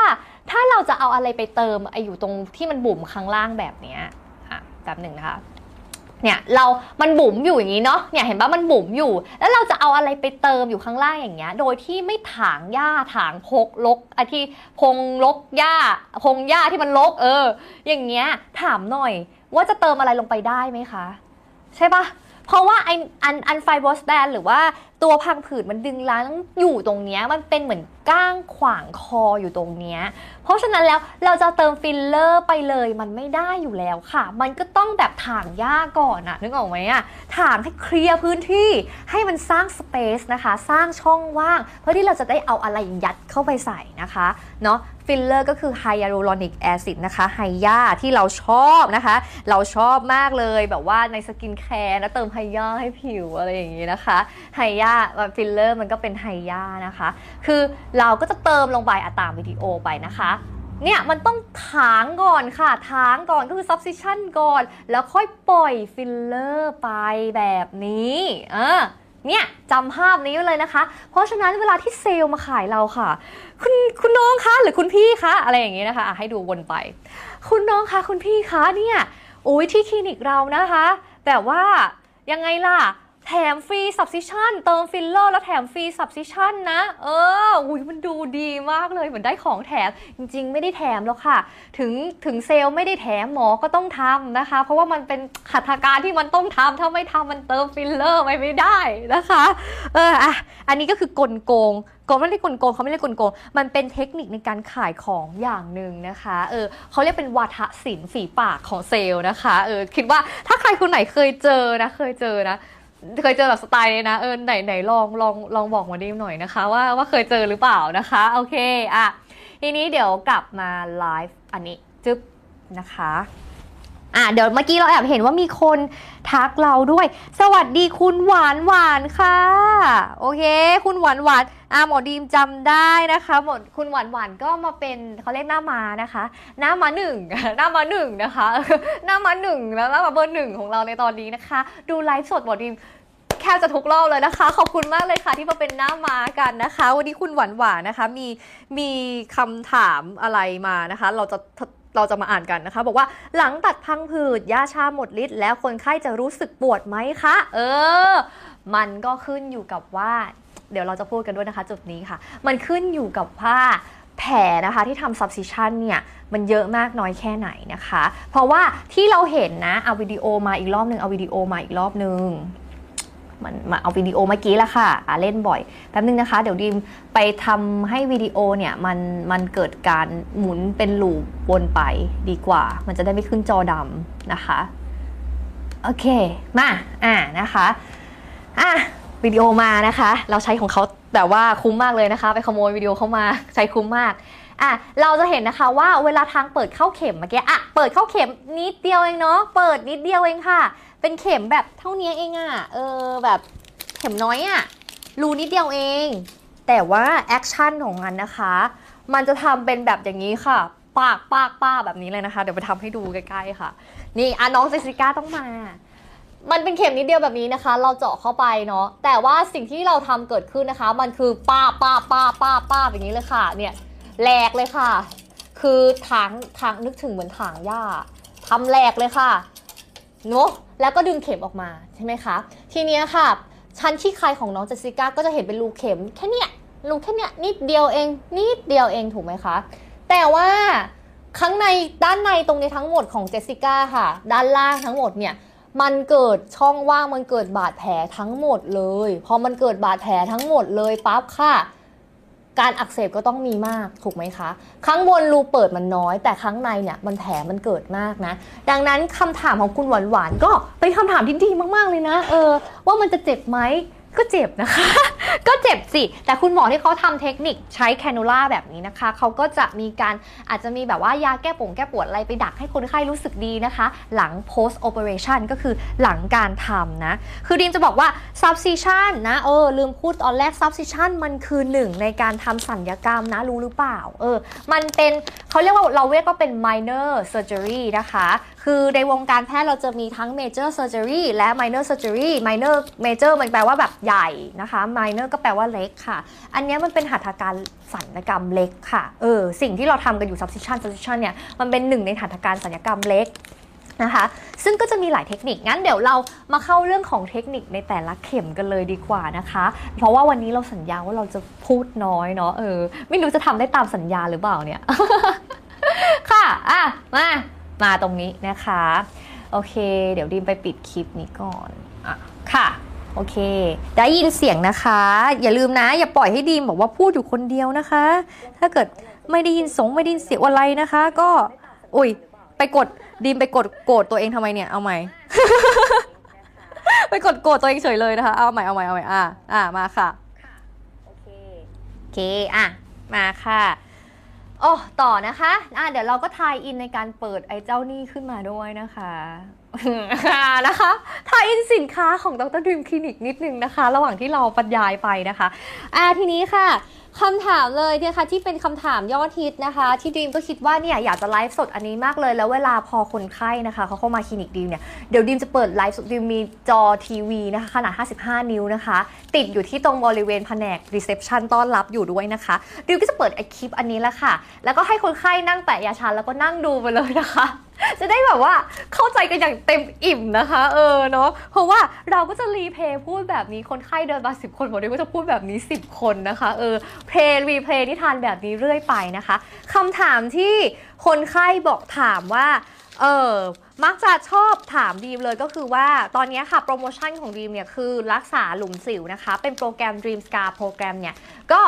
ถ้าเราจะเอาอะไรไปเติมไออยู่ตรงที่มันบุ๋มข้างล่างแบบเนี้ยอะแบบหนึ่งนะคะ เนี่ยเรา มันบุ๋มอยู่อย่างนี้เนาะ เนี่ยเห็นปะมันบุ๋มอยู่ แล้วเราจะเอาอะไรไปเติมอยู่ข้างล่างอย่างเงี้ย โดยที่ไม่ถางหญ้าถางพงรกไอที่พงรกหญ้าพงหญ้าที่มันรก เออ อย่างเงี้ย ถามหน่อย ว่าจะเติมอะไรลงไปได้ไหมคะ ใช่ปะเพราะว่าไออันอัน fibrous band หรือว่า ตัวพังผืดมันดึงรั้งอยู่ตรงเนี้ยมันเป็นเหมือนก้างขวางคออยู่ตรงเนี้ยเพราะฉะนั้นแล้วเราจะเติมฟิลเลอร์ไปเลยมันไม่ได้อยู่แล้วค่ะ มันก็ต้องแบบถางหญ้าก่อนอะนึกออกไหมอะถางให้เคลียร์พื้นที่ให้มันสร้าง space นะคะ สร้างช่องว่าง เพื่อที่เราจะได้เอาอะไรยัดเข้าไปใส่นะคะเนาะฟิลเลอร์ก็คือ hyaluronic acid นะคะไฮยาที่เราชอบนะคะ เราชอบมากเลยแบบว่าในสกินแคร์นะเติมไฮยาให้ผิวอะไรอย่างนี้นะคะไฮยาฟิลเลอร์มันก็เป็นไฮยานะคะ คือเราก็จะเติมลงไปอตามวิดีโอไปนะคะเนี่ยมันต้องถางก่อนค่ะถางก่อนก็คือ subcision ก่อน แล้วค่อยปล่อยฟิลเลอร์ไปแบบนี้เออเนี่ยจำภาพนี้ไว้เลยนะคะ เพราะฉะนั้นเวลาที่เซลส์มาขายเราค่ะ คุณคุณน้องคะหรือคุณพี่คะอะไรอย่างนี้ยนะคะะให้ดูวนไป คุณน้องคะคุณพี่คะเนี่ยโอ้ยที่คลินิกเรานะคะ แต่ว่ายังไงล่ะ แถมฟรี substitution เติมฟิลเลอร์แล้วแถมฟรี substitution นะ เอออุ้ยมันดูดีมากเลยเหมือนได้ของแถม จริง ๆ ไม่ได้แถมหรอกค่ะ ถึงถึงเซลส์ไม่ได้แถมหมอก็ต้องทำนะคะ เพราะว่ามันเป็นหัตถการที่มันต้องทำถ้าไม่ทำมันเติมฟิลเลอร์ไปไม่ได้นะคะ เอออะอันนี้ก็คือกลโกงกลไม่ได้กลโกงเขาไม่ได้กลโกง มันเป็นเทคนิคในการขายของอย่างหนึ่งนะคะ เออเขาเรียกเป็นวาทศิลป์ฝีปากของเซลส์นะคะ เออคิดว่าถ้าใครคนไหนเคยเจอนะ เคยเจอนะ เคยเจอแบบสไตล์นี้นะเออไหนไหนลองลองลองบอกมาดรีมหน่อยนะคะ ว่าว่าเคยเจอหรือเปล่านะคะ โอเคอะทีนี้เดี๋ยวกลับมาไลฟ์อันนี้จึ๊บนะคะ อะเดี๋ยวเมื่อกี้เราแอบเห็นว่ามีคนทักเราด้วย สวัสดีคุณหวานหวานค่ะ โอเค คุณหวานหวานอะหมอดีมจำได้นะคะหมดคุณหวานหวานก็มาเป็นเขาเรียกหน้ามานะคะ หน้ามาหนึ่งหน้ามาหนึ่งนะคะ หน้ามาหนึ่งแล้วหน้ามาเบอร์หนึ่งของเราในตอนนี้นะคะ ดูไลฟ์สดหมอดีมแค่จะทุกรอบเลยนะคะ ขอบคุณมากเลยค่ะที่มาเป็นหน้ามากันนะคะ วันนี้คุณหวานหวานนะคะ มีมีคำถามอะไรมานะคะ เราจะ เราจะมาอ่านกันนะคะ บอกว่าหลังตัดพังผืดยาชาหมดฤทธิ์แล้วคนไข้จะรู้สึกปวดไหมคะ เออ มันก็ขึ้นอยู่กับว่า เดี๋ยวเราจะพูดกันด้วยนะคะ จุดนี้ค่ะ มันขึ้นอยู่กับว่าแผลนะคะที่ทำ substitution เนี่ยมันเยอะมากน้อยแค่ไหนนะคะ เพราะว่าที่เราเห็นนะเอาวิดีโอมาอีกรอบนึงเอาวิดีโอมาอีกรอบนึง มันมาเอาวิดีโอเมื่อกี้ละค่ะอะเล่นบ่อยแป๊บนึงนะคะ เดี๋ยวดิมไปทำให้วิดีโอเนี่ยมันมันเกิดการหมุนเป็นลูปวนไปดีกว่า มันจะได้ไม่ขึ้นจอดำนะคะโอเคมาอ่านะคะอะวิดีโอมานะคะ เราใช้ของเขาแต่ว่าคุ้มมากเลยนะคะ ไปขโมยวิดีโอเข้ามาใช้คุ้มมากอะเราจะเห็นนะคะว่าเวลาทางเปิดเข้าเข็มเมื่อกี้อะเปิดเข้าเข็มนิดเดียวเองเนาะเปิดนิดเดียวเองค่ะ เป็นเข็มแบบเท่านี้เองอะเออแบบเข็มน้อยอะรูนิดเดียวเอง แต่ว่า action ของมันนะคะ มันจะทำเป็นแบบอย่างนี้ค่ะ ปากปากปากแบบนี้เลยนะคะ เดี๋ยวไปทำให้ดูใกล้ๆค่ะ นี่อะน้องเจสิก้าต้องมา มันเป็นเข็มนิดเดียวแบบนี้นะคะ เราเจาะเข้าไปเนาะ แต่ว่าสิ่งที่เราทำเกิดขึ้นนะคะ มันคือป้าป้าป้าป้าป้าบอย่างนี้เลยค่ะ เนี่ยแหลกเลยค่ะ คือถางถางนึกถึงเหมือนถางหญ้าทำแหลกเลยค่ะเนอะ แล้วก็ดึงเข็มออกมาใช่ไหมคะ ทีนี้ค่ะ ชั้นขี้ใครของน้องเจสสิก้าก็จะเห็นเป็นรูเข็มแค่เนี้ยรูแค่เนี้ยนิดเดียวเองนิดเดียวเองถูกไหมคะ แต่ว่าข้างในด้านในตรงนี้ทั้งหมดของเจสสิก้าค่ะ ด้านล่างทั้งหมดเนี่ยมันเกิดช่องว่างมันเกิดบาดแผลทั้งหมดเลย พอมันเกิดบาดแผลทั้งหมดเลยปั๊บค่ะ การอักเสบก็ต้องมีมากถูกไหมคะ ข้างบนรูเปิดมันน้อย แต่ข้างในเนี่ยมันแผลมันเกิดมากนะ ดังนั้นคำถามของคุณหวานหวานๆก็เป็นคำถามที่ดีมากๆเลยนะ เออ ว่ามันจะเจ็บไหม ก็เจ็บนะคะ ก็เจ็บสิ แต่คุณหมอที่เขาทำเทคนิคใช้แคนูล่าแบบนี้นะคะ เขาก็จะมีการอาจจะมีแบบว่ายาแก้ปวงแก้ปวดอะไรไปดักให้คนไข้รู้สึกดีนะคะ หลัง post operation ก็คือหลังการทำนะ คือดิมจะบอกว่า subcision นะ เออ ลืมพูดตอนแรก subcision มันคือหนึ่งในการทำสัญญกรรมนะ รู้หรือเปล่า เออ มันเป็นเขาเรียกว่าเราเรียกว่าเป็น minor surgery นะคะ คือในวงการแพทย์เราจะมีทั้ง major surgery และ minor surgery minor major มันแปลว่าแบบใหญ่นะคะ minor ก็แปลว่าเล็กค่ะ อันนี้มันเป็นหัตถการสัญญกรรมเล็กค่ะ เออ สิ่งที่เราทำกันอยู่ subcision subcision เนี่ย มันเป็นหนึ่งในหัตถการสัญญกรรมเล็กนะคะ ซึ่งก็จะมีหลายเทคนิค งั้นเดี๋ยวเรามาเข้าเรื่องของเทคนิคในแต่ละเข็มกันเลยดีกว่านะคะ เพราะว่าวันนี้เราสัญญาว่าเราจะพูดน้อยเนาะ เออ ไม่รู้จะทำได้ตามสัญญาหรือเปล่าเนี่ย ค่ะ อะ มา มาตรงนี้นะคะ โอเค เดี๋ยวดีมไปปิดคลิปนี้ก่อนอะค่ะ โอเค ได้ยินเสียงนะคะ อย่าลืมนะ อย่าปล่อยให้ดีมบอกว่าพูดอยู่คนเดียวนะคะ ถ้าเกิดไม่ได้ยินสงไม่ได้ยินเสียงอะไรนะคะ ก็ อุ้ยไปกดดีมไปกดโกรธตัวเองทำไมเนี่ย เอาใหม่ ไปกดโกรธตัวเองเฉยเลยนะคะ เอาใหม่ เอาใหม่ เอาใหม่ อะ อะ มาค่ะ โอเค โอเค อะ มาค่ะ โอ้ต่อนะคะอะเดี๋ยวเราก็ทายอินในการเปิดไอ้เจ้านี่ขึ้นมาด้วยนะคะนะคะทายอินสินค้าของดรดิมคลินิกนิดนึงนะคะ ระหว่างที่เราปรรยายไปนะคะอะทีนี้ค่ะคำถามเลยนะคะที่เป็นคำถามยอดฮิตนะคะ ที่ดรีมก็คิดว่าเนี่ยอยากจะไลฟ์สดอันนี้มากเลย แล้วเวลาพอคนไข้นะคะเขาเข้ามาคลินิกดรีมเนี่ยเดี๋ยวดรีมจะเปิดไลฟ์สดดรีมมีจอทีวีนะคะขนาด 55 นิ้วนะคะ ติดอยู่ที่ตรงบริเวณแผนก reception ต้อนรับอยู่ด้วยนะคะดรีมก็จะเปิดไอ้คลิปอันนี้แหละค่ะ แล้วก็ให้คนไข้นั่งแปะยาชาแล้วก็นั่งดูไปเลยนะคะจะได้แบบว่าเข้าใจกันอย่างเต็มอิ่มนะคะ เออเนาะเพราะว่าเราก็จะ replay พูดแบบนี้คนไข้เดินมาสิบคนหมดเลยก็จะพูดแบบนี้ 10 คนนะคะ เออ play replay นิทานแบบนี้เรื่อยไปนะคะคำถามที่คนไข้บอกถามว่าเออมักจะชอบถามดรีมเลยก็คือว่าตอนนี้ค่ะโปรโมชั่นของดรีมเนี่ยคือรักษาหลุมสิวนะคะ เป็นโปรแกรม Dream Scar โปรแกรมเนี่ยก็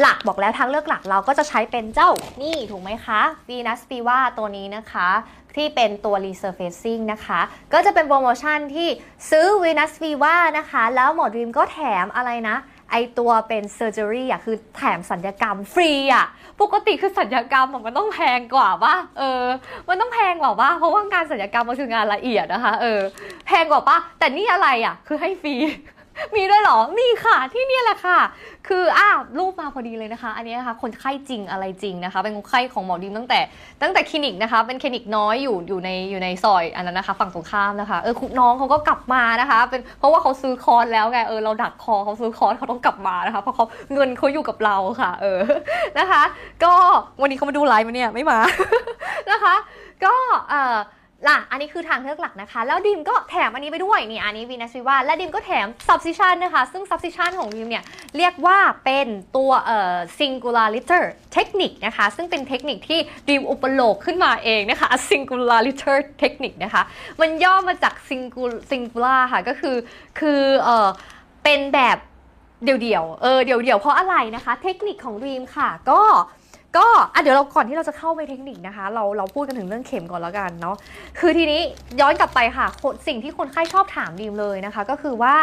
หลักบอกแล้วทางเลือกหลักเราก็จะใช้เป็นเจ้านี่ถูกไหมคะ Venus Viva ตัวนี้นะคะ ที่เป็นตัว resurfacing นะคะ ก็จะเป็นโปรโมชั่นที่ซื้อ Venus Viva นะคะ แล้วหมอดีมก็แถมอะไรนะ ไอตัวเป็นเซอร์เจอรี่อะคือแถมสัญญกรรมฟรีอะปกติคือสัญญกรรมมันต้องแพงกว่าป่ะเออ มันต้องแพงกว่าป่ะเพราะว่างานสัญญกรรมมันคืองานละเอียดนะคะเออแพงกว่าป่ะแต่นี่อะไรอะคือให้ฟรี มีด้วยเหรอ มีค่ะ ที่นี่แหละค่ะ คืออะรูปมาพอดีเลยนะคะ อันนี้นะคะคนไข้จริงอะไรจริงนะคะ เป็นคนไข้ของหมอดิมตั้งแต่ ตั้งแต่คลินิกนะคะ เป็นคลินิกน้อยอยู่อยู่ในอยู่ในซอยอันนั้นนะคะ ฝั่งตรงข้ามนะคะ เออคุณน้องเขาก็กลับมานะคะ เป็นเพราะว่าเขาซื้อคอร์สแล้วไง เออเราดักคอเขาซื้อคอร์สเขาต้องกลับมานะคะ เพราะเขาเงินเขาอยู่กับเราค่ะ เออ นะคะ ก็วันนี้เขามาดูไลฟ์มาเนี่ย ไม่มา นะคะ ก็ เออ ล่ะ อันนี้คือทางเลือกหลักนะคะ แล้วดิมก็แถมอันนี้ไปด้วยนี่อันนี้วีนัสวิวาและดิมก็แถม substitution นะคะ ซึ่ง substitution ของดิมเนี่ยเรียกว่าเป็นตัวเอ่อ singularitor technique นะคะ ซึ่งเป็นเทคนิคที่ดิมอุปโลกขึ้นมาเองนะคะ singularitor technique นะคะ มันย่อมาจาก singular singular ค่ะ ก็คือคือเอ่อเป็นแบบเดี่ยวๆเออเดี่ยวๆเพราะอะไรนะคะ เทคนิคของดีมค่ะก็ ก็อะเดี๋ยวเราก่อนที่เราจะเข้าไปเทคนิคนะคะ เราเราพูดกันถึงเรื่องเข็มก่อนแล้วกันเนาะคือทีนี้ย้อนกลับไปค่ะ สิ่งที่คนไข้ชอบถามดีมเลยนะคะ ก็คือว่า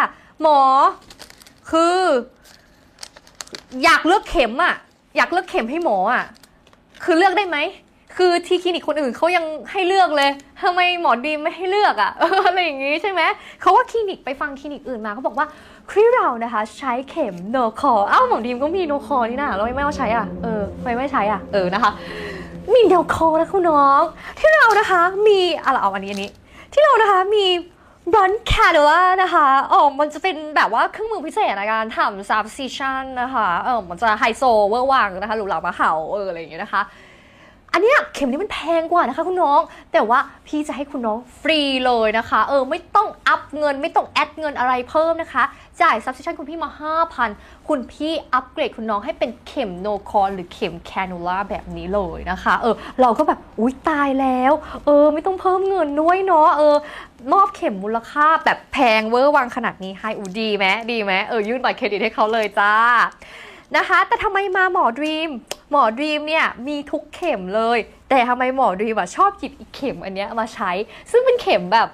หมอ คือ อยากเลือกเข็มอะอยากเลือกเข็มให้หมออะคือเลือกได้ไหม คือที่คลินิกคนอื่นเขายังให้เลือกเลยทำไมหมอดีไม่ให้เลือกอะอะไรอย่างงี้ใช่ไหมเขาว่าคลินิกไปฟังคลินิกอื่นมาเขาบอกว่าที่เรานะคะ ใช้เข็มโนคอเอ้าหมอดีมก็มีโนคอนี่นะเราไม่เอาใช้อะเออไม่ไม่ใช้อะเออนะคะ มีโนคอนะคุณน้อง ที่เรานะคะมีอะไรเอาอันนี้อันนี้ ที่เรานะคะมี broadcast ว่านะคะอ๋อมันจะเป็นแบบว่าเครื่องมือพิเศษในการทำ subcision นะคะ เออมันจะไฮโซเวอร์วังนะคะหรูหราหมาเห่าเอออะไรอย่างเงี้ยนะคะ อันเนี้ยเข็มนี้มันแพงกว่านะคะคุณน้อง แต่ว่าพี่จะให้คุณน้องฟรีเลยนะคะ เออไม่ต้อง up เงินไม่ต้อง add เงินอะไรเพิ่มนะคะ จ่าย subcision คุณพี่มา 5,000 คุณพี่อัปเกรดคุณน้องให้เป็นเข็ม Nokor หรือเข็ม cannula แบบนี้เลยนะคะ เออเราก็แบบอุ้ยตายแล้ว เออไม่ต้องเพิ่มเงินด้วยเนาะเออมอบเข็มมูลค่าแบบแพงเวอร์วังขนาดนี้ให้อูดีไหมดีไหมเออยื่นบัตรเครดิตให้เขาเลยจ้านะคะ แต่ทำไมมาหมอดรีม หมอดรีมเนี่ยมีทุกเข็มเลย แต่ทำไมหมอดรีมอะชอบหยิบอีเข็มอันเนี้ยมาใช้ ซึ่งเป็นเข็มแบบ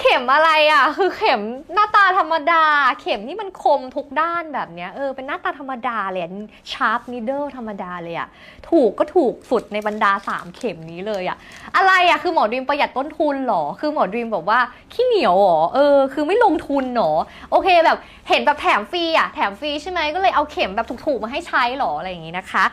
เข็มอะไรอะ คือเข็มหน้าตาธรรมดา เข็มที่มันคมทุกด้านแบบเนี้ยเออเป็นหน้าตาธรรมดาเลยsharp needle ธรรมดาเลยอะ ถูกก็ถูกสุดในบรรดา 3 เข็มนี้เลยอะ อะไรอะ คือหมอดรีมประหยัดต้นทุนเหรอ คือหมอดรีมบอกว่าขี้เหนียวหรอเออ คือไม่ลงทุนเหรอ โอเคแบบเห็นแบบแถมฟรีอะ แถมฟรีใช่ไหมก็เลยเอาเข็มแบบถูกๆมาให้ใช้เหรออะไรอย่างงี้นะคะ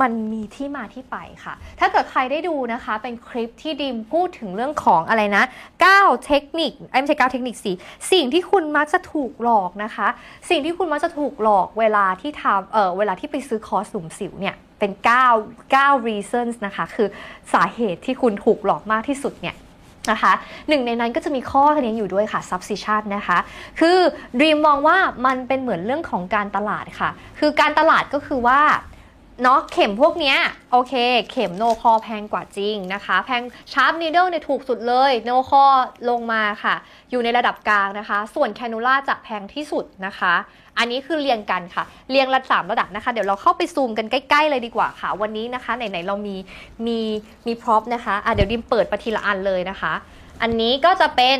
มันมีที่มาที่ไปค่ะ ถ้าเกิดใครได้ดูนะคะ เป็นคลิปที่ดรีมพูดถึงเรื่องของอะไรนะ 9 เทคนิคเอ้ไม่ใช่9เทคนิคสิสิ่งที่คุณมักจะถูกหลอกนะคะ สิ่งที่คุณมักจะถูกหลอกเวลาที่ทำเออเวลาที่ไปซื้อคอร์สหลุมสิวเนี่ยเป็น 9 9 reasons นะคะ คือสาเหตุที่คุณถูกหลอกมากที่สุดเนี่ยนะคะหนึ่งในนั้นก็จะมีข้อนี้อยู่ด้วยค่ะ subcision นะคะ คือ Dream มองว่ามันเป็นเหมือนเรื่องของการตลาดค่ะ คือการตลาดก็คือว่า เนาะเข็มพวกเนี้ยโอเค เข็ม Nokor แพงกว่าจริงนะคะ แพง sharp needle เนี่ยถูกสุดเลย Nokorลงมาค่ะ อยู่ในระดับกลางนะคะ ส่วน cannula จะแพงที่สุดนะคะ อันนี้คือเรียงกันค่ะ เรียงระดับระดับนะคะ เดี๋ยวเราเข้าไปซูมกันใกล้ ๆ เลยดีกว่าค่ะ วันนี้นะคะไหนๆเรามีมีมี prop นะคะอะเดี๋ยวดรีมเปิดไปทีละอันเลยนะคะ อันนี้ก็จะเป็น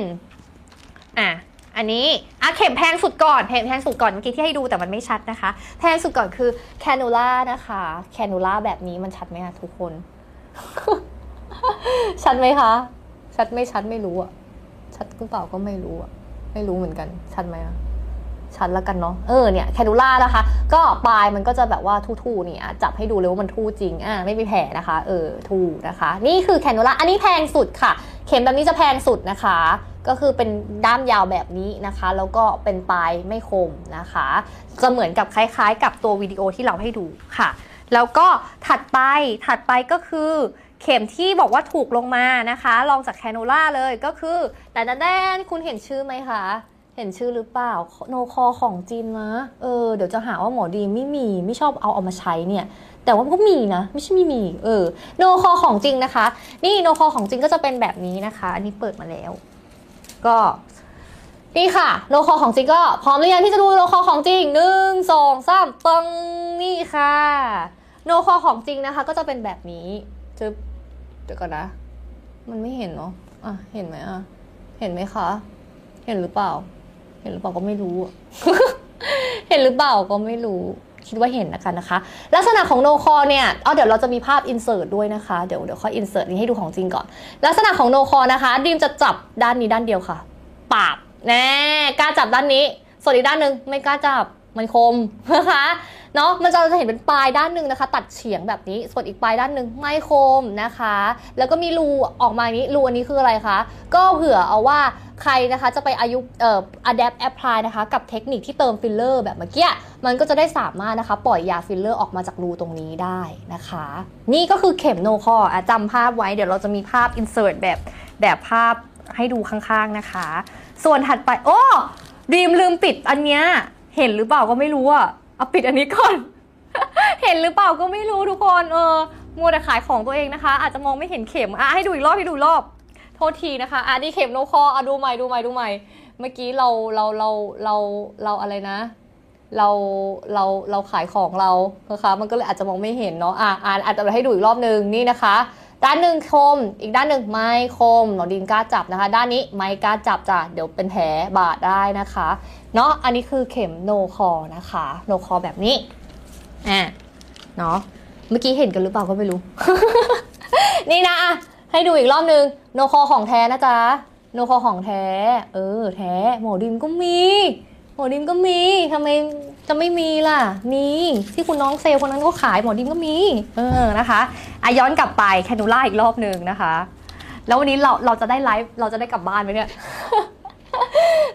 อะ อันนี้อะเข็มแพงสุดก่อนแพงแพงสุดก่อนเมื่อกี้ที่ให้ดูแต่มันไม่ชัดนะคะ แพงสุดก่อนคือ cannula นะคะ cannula แบบนี้มันชัดไหมคะทุกคน ชัดไหมคะ ชัดไม่ชัดไม่รู้อะชัดหรือเปล่าก็ไม่รู้อะไม่รู้เหมือนกัน ชัดไหมอะชัดแล้วกันเนาะ เออเนี่ยแคนูล่านะคะ ก็ปลายมันก็จะแบบว่าทู่ๆเนี่อะจับให้ดูเลยว่ามันทู่จริง อะไม่มีแผลนะคะ เออทู่นะคะ นี่คือแคนูล่า อันนี้แพงสุดค่ะ เข็มแบบนี้จะแพงสุดนะคะ ก็คือเป็นด้ามยาวแบบนี้นะคะ แล้วก็เป็นปลายไม่คมนะคะจะเหมือนกับคล้ายๆ กับตัววิดีโอที่เราให้ดูค่ะ แล้วก็ถัดไปถัดไปก็คือเข็มที่บอกว่าถูกลงมานะคะรองจาก cannula เลยก็คือแต่นแต๊นคุณเห็นชื่อไหมคะ เห็นชื่อหรือเปล่า Nokor ของจริงนะเออเดี๋ยวจะหาว่าหมอดรีมไม่มีไม่ชอบเอาเอามาใช้เนี่ย แต่ว่ามันก็มีนะ ไม่ใช่ไม่มีเออ Nokor ของจริงนะคะ นี่ Nokor ของจริงก็จะเป็นแบบนี้นะคะ อันนี้เปิดมาแล้ว ก็นี่ค่ะ Nokor ของจริงก็พร้อมหรือยังที่จะดู Nokor ของจริงหนึ่งสองสามปังนี่ค่ะโนคอของจริงนะคะ ก็จะเป็นแบบนี้จะเดี๋ยวก่อนนะ มันไม่เห็นเนาะอะเห็นไหมอะเห็นไหมคะ เห็นหรือเปล่า เห็นหรือเปล่าก็ไม่รู้ เห็นหรือเปล่าก็ไม่รู้ คิดว่าเห็นนะคะนะคะ ลักษณะของโนคอเนี่ยเอาเดี๋ยวเราจะมีภาพอินเสิร์ตด้วยนะคะเดี๋ยวเดี๋ยวค่อยอินเสิร์ตนี้ให้ดูของจริงก่อน ลักษณะของโนคอนะคะดีมจะจับด้านนี้ด้านเดียวค่ะปาบแน่กล้าจับด้านนี้ส่วนอีกด้านหนึ่งไม่กล้าจับ มันคมนะคะเนาะมันจะจะเห็นเป็นปลายด้านหนึ่งนะคะ ตัดเฉียงแบบนี้ ส่วนอีกปลายด้านหนึ่งไม่คมนะคะ แล้วก็มีรูออกมาอย่างนี้รูอันนี้คืออะไรคะก็เผื่อเอาว่าใครนะคะจะไปอายุเอ่อ adapt apply นะคะ กับเทคนิคที่เติมฟิลเลอร์แบบเมื่อกี้มันก็จะได้สามารถนะคะ ปล่อยยาฟิลเลอร์ออกมาจากรูตรงนี้ได้นะคะ นี่ก็คือเข็ม Nokor อะจำภาพไว้เดี๋ยวเราจะมีภาพ insert แบบแบบภาพให้ดูข้างๆนะคะ ส่วนถัดไป โอ้ดีมลืมปิดอันเนี้ย เห็นหรือเปล่าก็ไม่รู้อะเอาปิดอันนี้ก่อน เห็นหรือเปล่าก็ไม่รู้ทุกคนเออมัวแต่ขายของตัวเองนะคะ อาจจะมองไม่เห็นเข็มอะให้ดูอีกรอบให้ดูรอบ โทษทีนะคะอะนี่เข็มโนคออะดูใหม่ดูใหม่ดูใหม่ เมื่อกี้เราเราเราเราเราอะไรนะ เราเราเราขายของเรานะคะ มันก็เลยอาจจะมองไม่เห็นเนาะอะอ่านอาจจะให้ดูอีกรอบหนึ่งนี่นะคะด้านหนึ่งคม อีกด้านหนึ่งไม่คมหนอดินกล้าจับนะคะ ด้านนี้ไม่กล้าจับจ้ะ เดี๋ยวเป็นแผลบาดได้นะคะ เนาะอันนี้คือเข็มโนคอนะคะโนคอแบบนี้อะเนาะเมื่อกี้เห็นกันหรือเปล่าก็ไม่รู้ นี่นะให้ดูอีกรอบนึงโนคอของแท้นะจ๊ะโนคอของแท้ เออ แท้หมอดิมก็มีหมอดิมก็มีทำไมจะไม่มีล่ะ มีที่คุณน้องเซลล์คนนั้นก็ขายหมอดิมก็มี เออนะคะอะย้อนกลับไปแคนูล่าอีกรอบหนึ่งนะคะ แล้ววันนี้เราเราจะได้ไลฟ์เราจะได้กลับบ้านไหมเนี่ย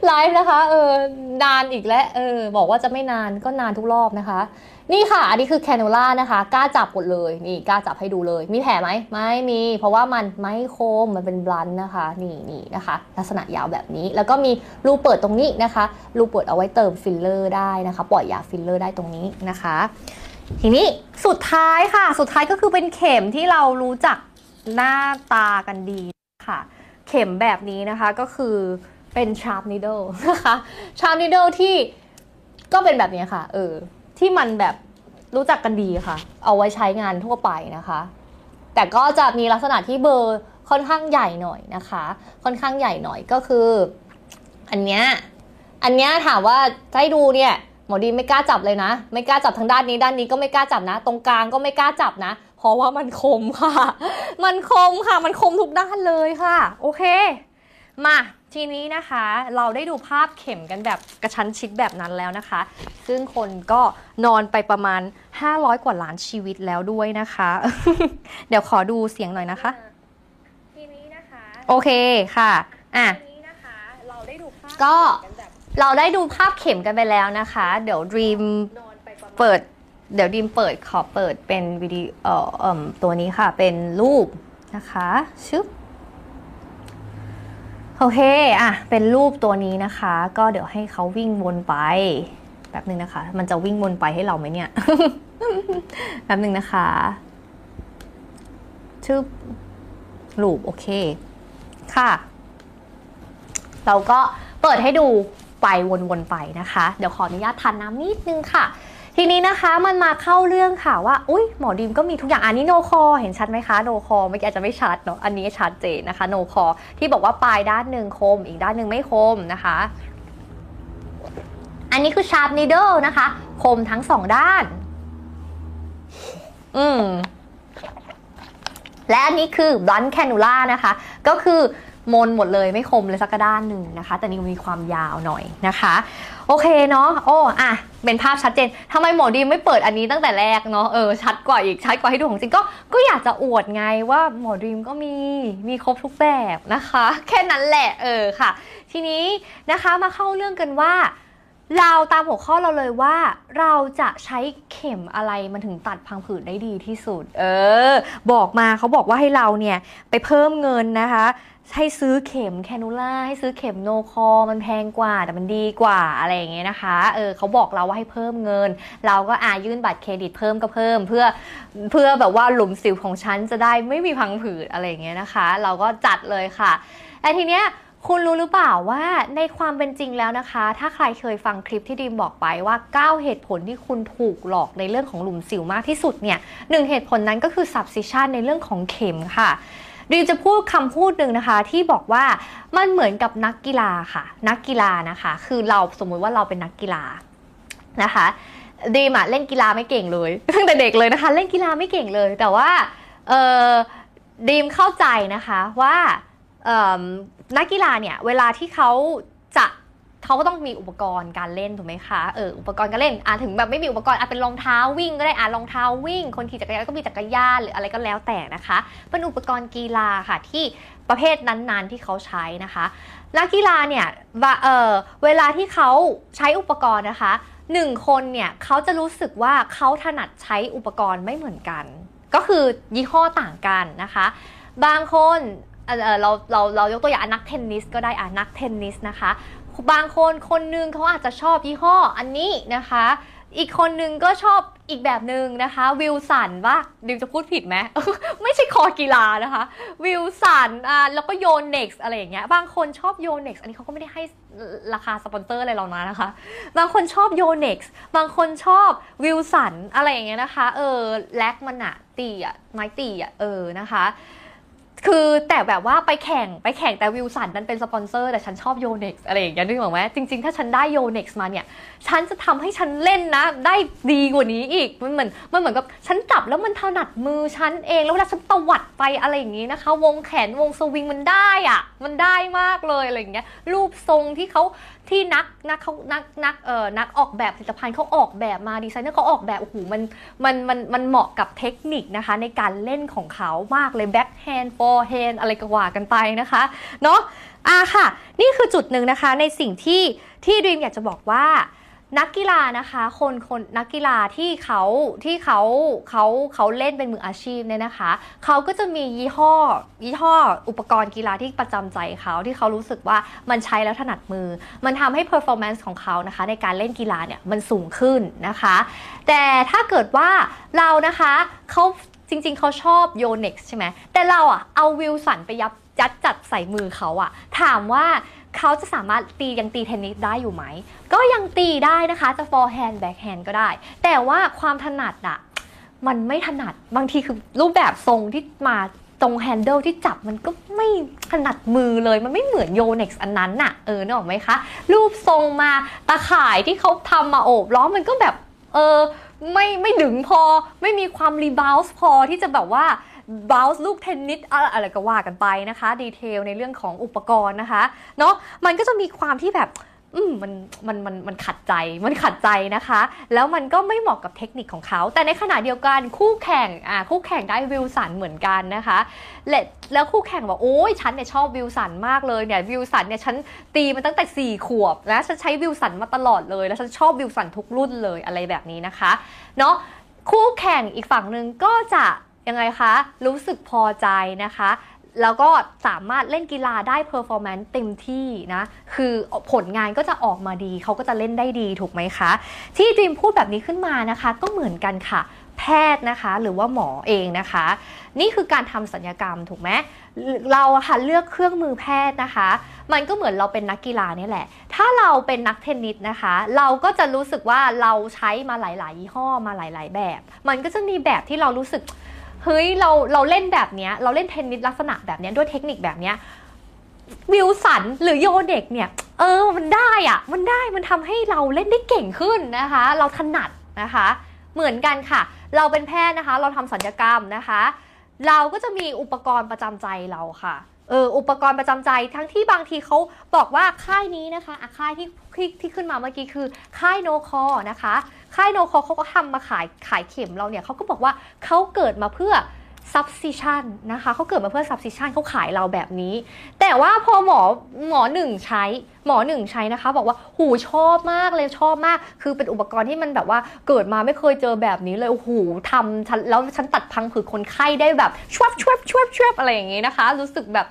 ไลฟ์นะคะเออนานอีกแล้วเออบอกว่าจะไม่นานก็นานทุกรอบนะคะ นี่ค่ะ อันนี้คือแคนูล่านะคะกล้าจับหมดเลยนี่กล้าจับให้ดูเลย มีแผลไหมไม่มี เพราะว่ามันไม่คมมันเป็นบลันนะคะนี่นี่นะคะ ลักษณะยาวแบบนี้ แล้วก็มีรูเปิดตรงนี้นะคะรูเปิดเอาไว้เติมฟิลเลอร์ได้นะคะ ปล่อยยาฟิลเลอร์ได้ตรงนี้นะคะ ทีนี้สุดท้ายค่ะ สุดท้ายก็คือเป็นเข็มที่เรารู้จักหน้าตากันดีค่ะ เข็มแบบนี้นะคะก็คือ เป็น sharp needle นะคะ sharp needle ที่ก็เป็นแบบนี้ค่ะ เออ ที่มันแบบรู้จักกันดีค่ะ เอาไว้ใช้งานทั่วไปนะคะ แต่ก็จะมีลักษณะที่เบอร์ค่อนข้างใหญ่หน่อยนะคะ ค่อนข้างใหญ่หน่อยก็คือ อันเนี้ย อันเนี้ยถามว่าให้ดูเนี่ยหมอดีไม่กล้าจับเลยนะ ไม่กล้าจับทางด้านนี้ด้านนี้ก็ไม่กล้าจับนะ ตรงกลางก็ไม่กล้าจับนะ เพราะว่ามันคมค่ะ มันคมค่ะ มันคมทุกด้านเลยค่ะ โอเค มา ทีนี้นะคะเราได้ดูภาพเข็มกันแบบกระชั้นชิดแบบนั้นแล้วนะคะ ซึ่งคนก็นอนไปประมาณ 500 กว่าล้านชีวิตแล้วด้วยนะคะ เดี๋ยวขอดูเสียงหน่อยนะคะ ทีนี้นะคะโอเคค่ะอะทีนี้นะคะเราได้ดูภาพก็กันแบบเราได้ดูภาพเข็มกันไปแล้วนะคะ เดี๋ยว Dream นอนไปประมาณเปิด เดี๋ยวดีมเปิดขอเปิดเป็นวิดีโอเอ่อเอิ่มตัวนี้ค่ะ เป็นรูปนะคะชึบ โอเค อะ เป็นรูปตัวนี้นะคะ ก็เดี๋ยวให้เขาวิ่งวนไปแป๊บหนึ่งนะคะ มันจะวิ่งวนไปให้เราไหมเนี่ยแป๊บหนึ่งนะคะชื่อลูปโอเค ค่ะ เราก็เปิดให้ดูไปวนๆไปนะคะ เดี๋ยวขออนุญาตทานน้ำนิดนึงค่ะ ทีนี้นะคะมันมาเข้าเรื่องค่ะว่า อุ้ยหมอดีมก็มีทุกอย่างอันนี้โนคอเห็นชัดไหมคะโนคอเมื่อกี้อาจจะไม่ชัดเนาะอันนี้ชัดเจนนะคะโนคอที่บอกว่าปลายด้านหนึ่งคม อีกด้านหนึ่งไม่คมนะคะ อันนี้คือชาร์ปนีเดิลนะคะ คมทั้งสองด้าน อืมและอันนี้คือบลันแคนูล่านะคะ ก็คือมนหมดเลยไม่คมเลยสักด้านหนึ่งนะคะ แต่นี่มีความยาวหน่อยนะคะ โอเคเนาะโอ้อะ เป็นภาพชัดเจนทำไมหมอดีมไม่เปิดอันนี้ตั้งแต่แรกเนาะเออชัดกว่าอีกชัดกว่าให้ดูของจริงก็ก็อยากจะอวดไงว่าหมอดีมก็มีมีครบทุกแบบนะคะ แค่นั้นแหละเออค่ะ ทีนี้นะคะมาเข้าเรื่องกันว่า เราตามหัวข้อเราเลยว่า เราจะใช้เข็มอะไรมันถึงตัดพังผืดได้ดีที่สุด เออ บอกมาเขาบอกว่าให้เราเนี่ยไปเพิ่มเงินนะคะ ให้ซื้อเข็มแคนูล่าให้ซื้อเข็มโนคอมันแพงกว่าแต่มันดีกว่าอะไรอย่างเงี้ยนะคะ เออเขาบอกเราว่าให้เพิ่มเงิน เราก็อายื่นบัตรเครดิตเพิ่มก็เพิ่ม เพื่อเพื่อแบบว่าหลุมสิวของฉันจะได้ไม่มีพังผืดอะไรอย่างเงี้ยนะคะ เราก็จัดเลยค่ะแต่ทีเนี้ย คุณรู้หรือเปล่าว่าในความเป็นจริงแล้วนะคะ ถ้าใครเคยฟังคลิปที่ดีมบอกไปว่า 9 เหตุผลที่คุณถูกหลอกในเรื่องของหลุมสิวมากที่สุดเนี่ยหนึ่งเหตุผลนั้นก็คือ substitution ในเรื่องของเข็มค่ะดีมจะพูดคำพูดหนึ่งนะคะ ที่บอกว่ามันเหมือนกับนักกีฬาค่ะ นักกีฬานะคะ คือเราสมมุติว่าเราเป็นนักกีฬานะคะดีมอะเล่นกีฬาไม่เก่งเลยตั้งแต่เด็กเลยนะคะ เล่นกีฬาไม่เก่งเลย แต่ว่าเออดีมเข้าใจนะคะว่า นักกีฬาเนี่ยเวลาที่เขาจะเขาก็ต้องมีอุปกรณ์การเล่นถูกไหมคะเอออุปกรณ์การเล่นอ่าถึงแบบไม่มีอุปกรณ์อะเป็นรองเท้าวิ่งก็ได้อ่ารองเท้าวิ่ง คนขี่จักรยานก็มีจักรยานหรืออะไรก็แล้วแต่นะคะ เป็นอุปกรณ์กีฬาค่ะที่ประเภทนั้นๆที่เขาใช้นะคะนักกีฬาเนี่ยเออเวลาที่เขาใช้อุปกรณ์นะคะหนึ่งคนเนี่ยเขาจะรู้สึกว่าเขาถนัดใช้อุปกรณ์ไม่เหมือนกัน ก็คือยี่ห้อต่างกันนะคะ บางคน เราเราเรายกตัวอย่างนักเทนนิสก็ได้อะนักเทนนิสนะคะ บางคนคนหนึงเขาอาจจะชอบยี่ห้ออันนี้นะคะ อีกคนนึงก็ชอบอีกแบบหนึ่งนะคะวิลสันว่าดิวจะพูดผิดไหมไม่ใช่คอกีฬานะคะวิลสันอ่าแล้วก็ Yonex อะไรอย่างเงี้ยบางคนชอบ Yonex อันนี้เขาก็ไม่ได้ให้ราคาสปอนเซอร์อะไรเรานะนะคะ บางคนชอบ Yonex บางคนชอบวิลสันอะไรอย่างเงี้ยนะคะ เออแลกมันอะตีอะไม้ตีอะเออนะคะ คือแต่แบบว่าไปแข่งไปแข่งแต่วิลสันนั้นเป็นสปอนเซอร์แต่ฉันชอบโยเน็กซ์อะไรอย่างเงี้ยนึกออกไหมจริงๆ ถ้าฉันได้โยเน็กซ์มาเนี่ย ฉันจะทำให้ฉันเล่นนะ ได้ดีกว่านี้อีกมันเหมือนมันเหมือนกับฉันจับแล้วมันถนัดมือฉันเองแล้วเวลาฉันตวัดไปอะไรอย่างงี้นะคะ วงแขนวงสวิงมันได้อะมันได้มากเลยอะไรอย่างเงี้ยรูปทรงที่เขาที่นักนักเขานักนักเอ่อนักออกแบบผลิตภัณฑ์เขาออกแบบมาดีไซเนอร์เขาออกแบบโอ้โหมันมันมันมันเหมาะกับเทคนิคนะคะ ในการเล่นของเขามากเลย backhand forehand อะไรก็ว่ากันไปนะคะเนาะอะค่ะ นี่คือจุดหนึ่งนะคะในสิ่งที่ที่ดีมอยากจะบอกว่า นักกีฬานะคะคนคนนักกีฬาที่เขาที่เขาเขาเขาเล่นเป็นมืออาชีพเนี่ยนะคะเขาก็จะมียี่ห้อยี่ห้ออุปกรณ์กีฬาที่ประจำใจเขาที่เขารู้สึกว่ามันใช้แล้วถนัดมือ มันทำให้ performance ของเขานะคะในการเล่นกีฬาเนี่ยมันสูงขึ้นนะคะ แต่ถ้าเกิดว่าเรานะคะเขาจริงๆ เขาชอบโยเน็กใช่ไหมแต่เราอะเอาวิลสันไปยับยัดจัดใส่มือเขาอะถามว่า เขาจะสามารถตียังตีเทนนิสได้อยู่ไหม ก็ยังตีได้นะคะ จะ forehand backhand ก็ได้ แต่ว่าความถนัดอะมันไม่ถนัดบางทีคือรูปแบบทรงที่มาตรง handle ที่จับมันก็ไม่ถนัดมือเลย มันไม่เหมือน Yonex อันนั้นน่ะ เออนึกออกไหมคะ รูปทรงมาตาข่ายที่เขาทำมาโอบล้อมมันก็แบบ เออ ไม่ไม่ดึงพอ ไม่มีความ rebounce พอที่จะแบบว่า bounce ลูกเทนนิสอะไรก็ว่ากันไปนะคะ detail ในเรื่องของอุปกรณ์นะคะ เนาะมันก็จะมีความที่แบบอืมมันมันมันมันขัดใจมันขัดใจนะคะ แล้วมันก็ไม่เหมาะกับเทคนิคของเขา แต่ในขณะเดียวกันคู่แข่งอ่าคู่แข่งได้วิลสันเหมือนกันนะคะและแล้วคู่แข่งบอกโอ้ยฉันเนี่ยชอบวิลสันมากเลยเนี่ยวิลสันเนี่ยฉันตีมาตั้งแต่ 4 ขวบนะฉันใช้วิลสันมาตลอดเลย แล้วฉันชอบวิลสันทุกรุ่นเลยอะไรแบบนี้นะคะเนาะคู่แข่งอีกฝั่งหนึ่งก็จะ ยังไงคะ รู้สึกพอใจนะคะ แล้วก็สามารถเล่นกีฬาได้ performance เต็มที่นะ คือผลงานก็จะออกมาดี เขาก็จะเล่นได้ดีถูกไหมคะ ที่ดรีมพูดแบบนี้ขึ้นมานะคะ ก็เหมือนกันค่ะ แพทย์นะคะ หรือว่าหมอเองนะคะ นี่คือการทำสัญญกรรมถูกไหมเราค่ะเลือกเครื่องมือแพทย์นะคะ มันก็เหมือนเราเป็นนักกีฬานี่แหละ ถ้าเราเป็นนักเทนนิสนะคะ เราก็จะรู้สึกว่าเราใช้มาหลาย ๆ ยี่ห้อมาหลาย ๆ แบบ มันก็จะมีแบบที่เรารู้สึก เฮ้ยเราเราเล่นแบบเนี้ย เราเล่นเทนนิสลักษณะแบบเนี้ยด้วยเทคนิคแบบเนี้ยวิวสันหรือโยเด็กเนี่ย เออมันได้อะมันได้มันทำให้เราเล่นได้เก่งขึ้นนะคะ เราถนัดนะคะ เหมือนกันค่ะ เราเป็นแพทย์นะคะ เราทำสัญญกรรมนะคะ เราก็จะมีอุปกรณ์ประจำใจเราค่ะเอออุปกรณ์ประจำใจทั้งที่บางทีเขาบอกว่าค่ายนี้นะคะอะค่ายที่ที่ที่ขึ้นมาเมื่อกี้คือค่ายโนคอนะคะ ค่ายโนคอเขาก็ทำมาขายขายเข็มเราเนี่ยเขาก็บอกว่าเขาเกิดมาเพื่อ substitution นะคะเขาเกิดมาเพื่อ substitution เขาขายเราแบบนี้ แต่ว่าพอหมอหมอหนึ่งใช้ หมอหนึ่งใช้นะคะ บอกว่าหูชอบมากเลยชอบมาก คือเป็นอุปกรณ์ที่มันแบบว่าเกิดมาไม่เคยเจอแบบนี้เลยโอ้โหทำฉันแล้วฉันตัดพังผืดคนไข้ได้แบบชวบชวบชวบชวบอะไรอย่างงี้นะคะ รู้สึกแบบ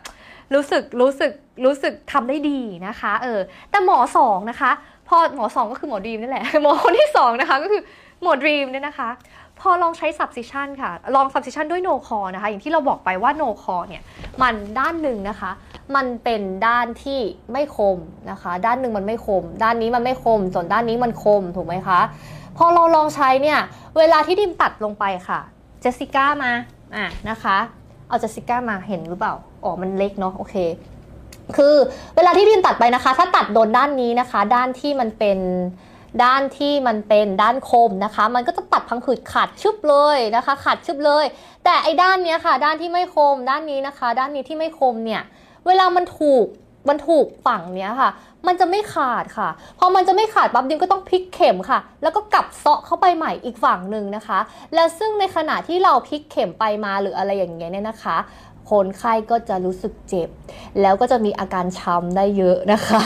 รู้สึกรู้สึกรู้สึกทำได้ดีนะคะเออแต่หมอสองนะคะ พอหมอสองก็คือหมอดรีมนี่แหละหมอคนที่สองนะคะก็คือหมอดรีมเนี่ยนะคะ พอลองใช้ substitution ค่ะ ลอง substitution ด้วย no core นะคะ อย่างที่เราบอกไปว่า no core เนี่ย มันด้านหนึ่งนะคะ มันเป็นด้านที่ไม่คมนะคะ ด้านหนึ่งมันไม่คม ด้านนี้มันไม่คม ส่วนด้านนี้มันคม ถูกไหมคะ พอเราลองใช้เนี่ย เวลาที่ดิมตัดลงไปค่ะ เจสสิก้ามา อะนะคะ เอาเจสสิก้ามา เห็นหรือเปล่า อ๋อ มันเล็กเนาะ โอเค คือเวลาที่ดิมตัดไปนะคะ ถ้าตัดโดนด้านนี้นะคะ ด้านที่มันเป็น ด้านที่มันเป็นด้านคมนะคะ มันก็จะตัดพังผืดขาดชึบเลยนะคะ ขาดชึบเลย แต่ไอ้ด้านเนี้ยค่ะ ด้านที่ไม่คมด้านนี้นะคะ ด้านนี้ที่ไม่คมเนี่ยเวลามันถูกมันถูกฝั่งเนี้ยค่ะ มันจะไม่ขาดค่ะ พอมันจะไม่ขาดปั๊บดิมก็ต้องพลิกเข็มค่ะ แล้วก็กลับเซาะเข้าไปใหม่อีกฝั่งหนึ่งนะคะ แล้วซึ่งในขณะที่เราพลิกเข็มไปมาหรืออะไรอย่างเงี้ยเนี่ยนะคะ คนไข้ก็จะรู้สึกเจ็บ แล้วก็จะมีอาการช้ำได้เยอะนะคะ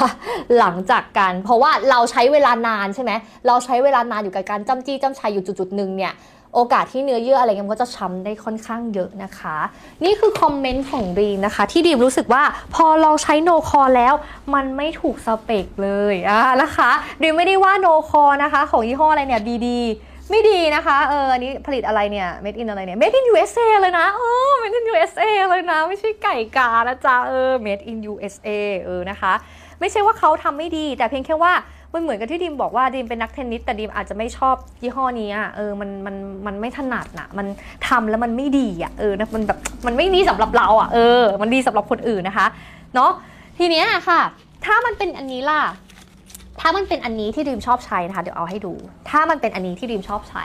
หลังจากการเพราะว่าเราใช้เวลานานใช่ไหมเราใช้เวลานานอยู่กับการจ้ำจี้จ้ำชัยอยู่จุดๆหนึ่งเนี่ยโอกาสที่เนื้อเยื่ออะไรเงี้ยมันก็จะช้ำได้ค่อนข้างเยอะนะคะ นี่คือคอมเมนต์ของดีมนะคะ ที่ดีมรู้สึกว่าพอเราใช้โนคอแล้ว มันไม่ถูกสเปคเลยอะนะคะดีมไม่ได้ว่าโนคอนะคะ ของยี่ห้ออะไรเนี่ยดีดีๆ ไม่ดีนะคะ เอออันนี้ผลิตอะไรเนี่ย made in อะไรเนี่ย made in USA เลยนะ เออ made in USA เลยนะ ไม่ใช่ไก่กานะจ๊ะ เออ made in USA เออนะคะ ไม่ใช่ว่าเขาทำไม่ดี แต่เพียงแค่ว่ามันเหมือนกับที่ดิมบอกว่าดิมเป็นนักเทนนิสแต่ดิมอาจจะไม่ชอบยี่ห้อนี้อะเออมันมันมันไม่ถนัดน่ะมันทำแล้วมันไม่ดีอะเออนะมันแบบมันไม่ดีสำหรับเราอะเออ มันดีสำหรับคนอื่นนะคะเนาะทีเนี้ยค่ะ ถ้ามันเป็นอันนี้ล่ะ ถ้ามันเป็นอันนี้ที่ดิมชอบใช้นะคะ เดี๋ยวเอาให้ดู ถ้ามันเป็นอันนี้ที่ดิมชอบใช้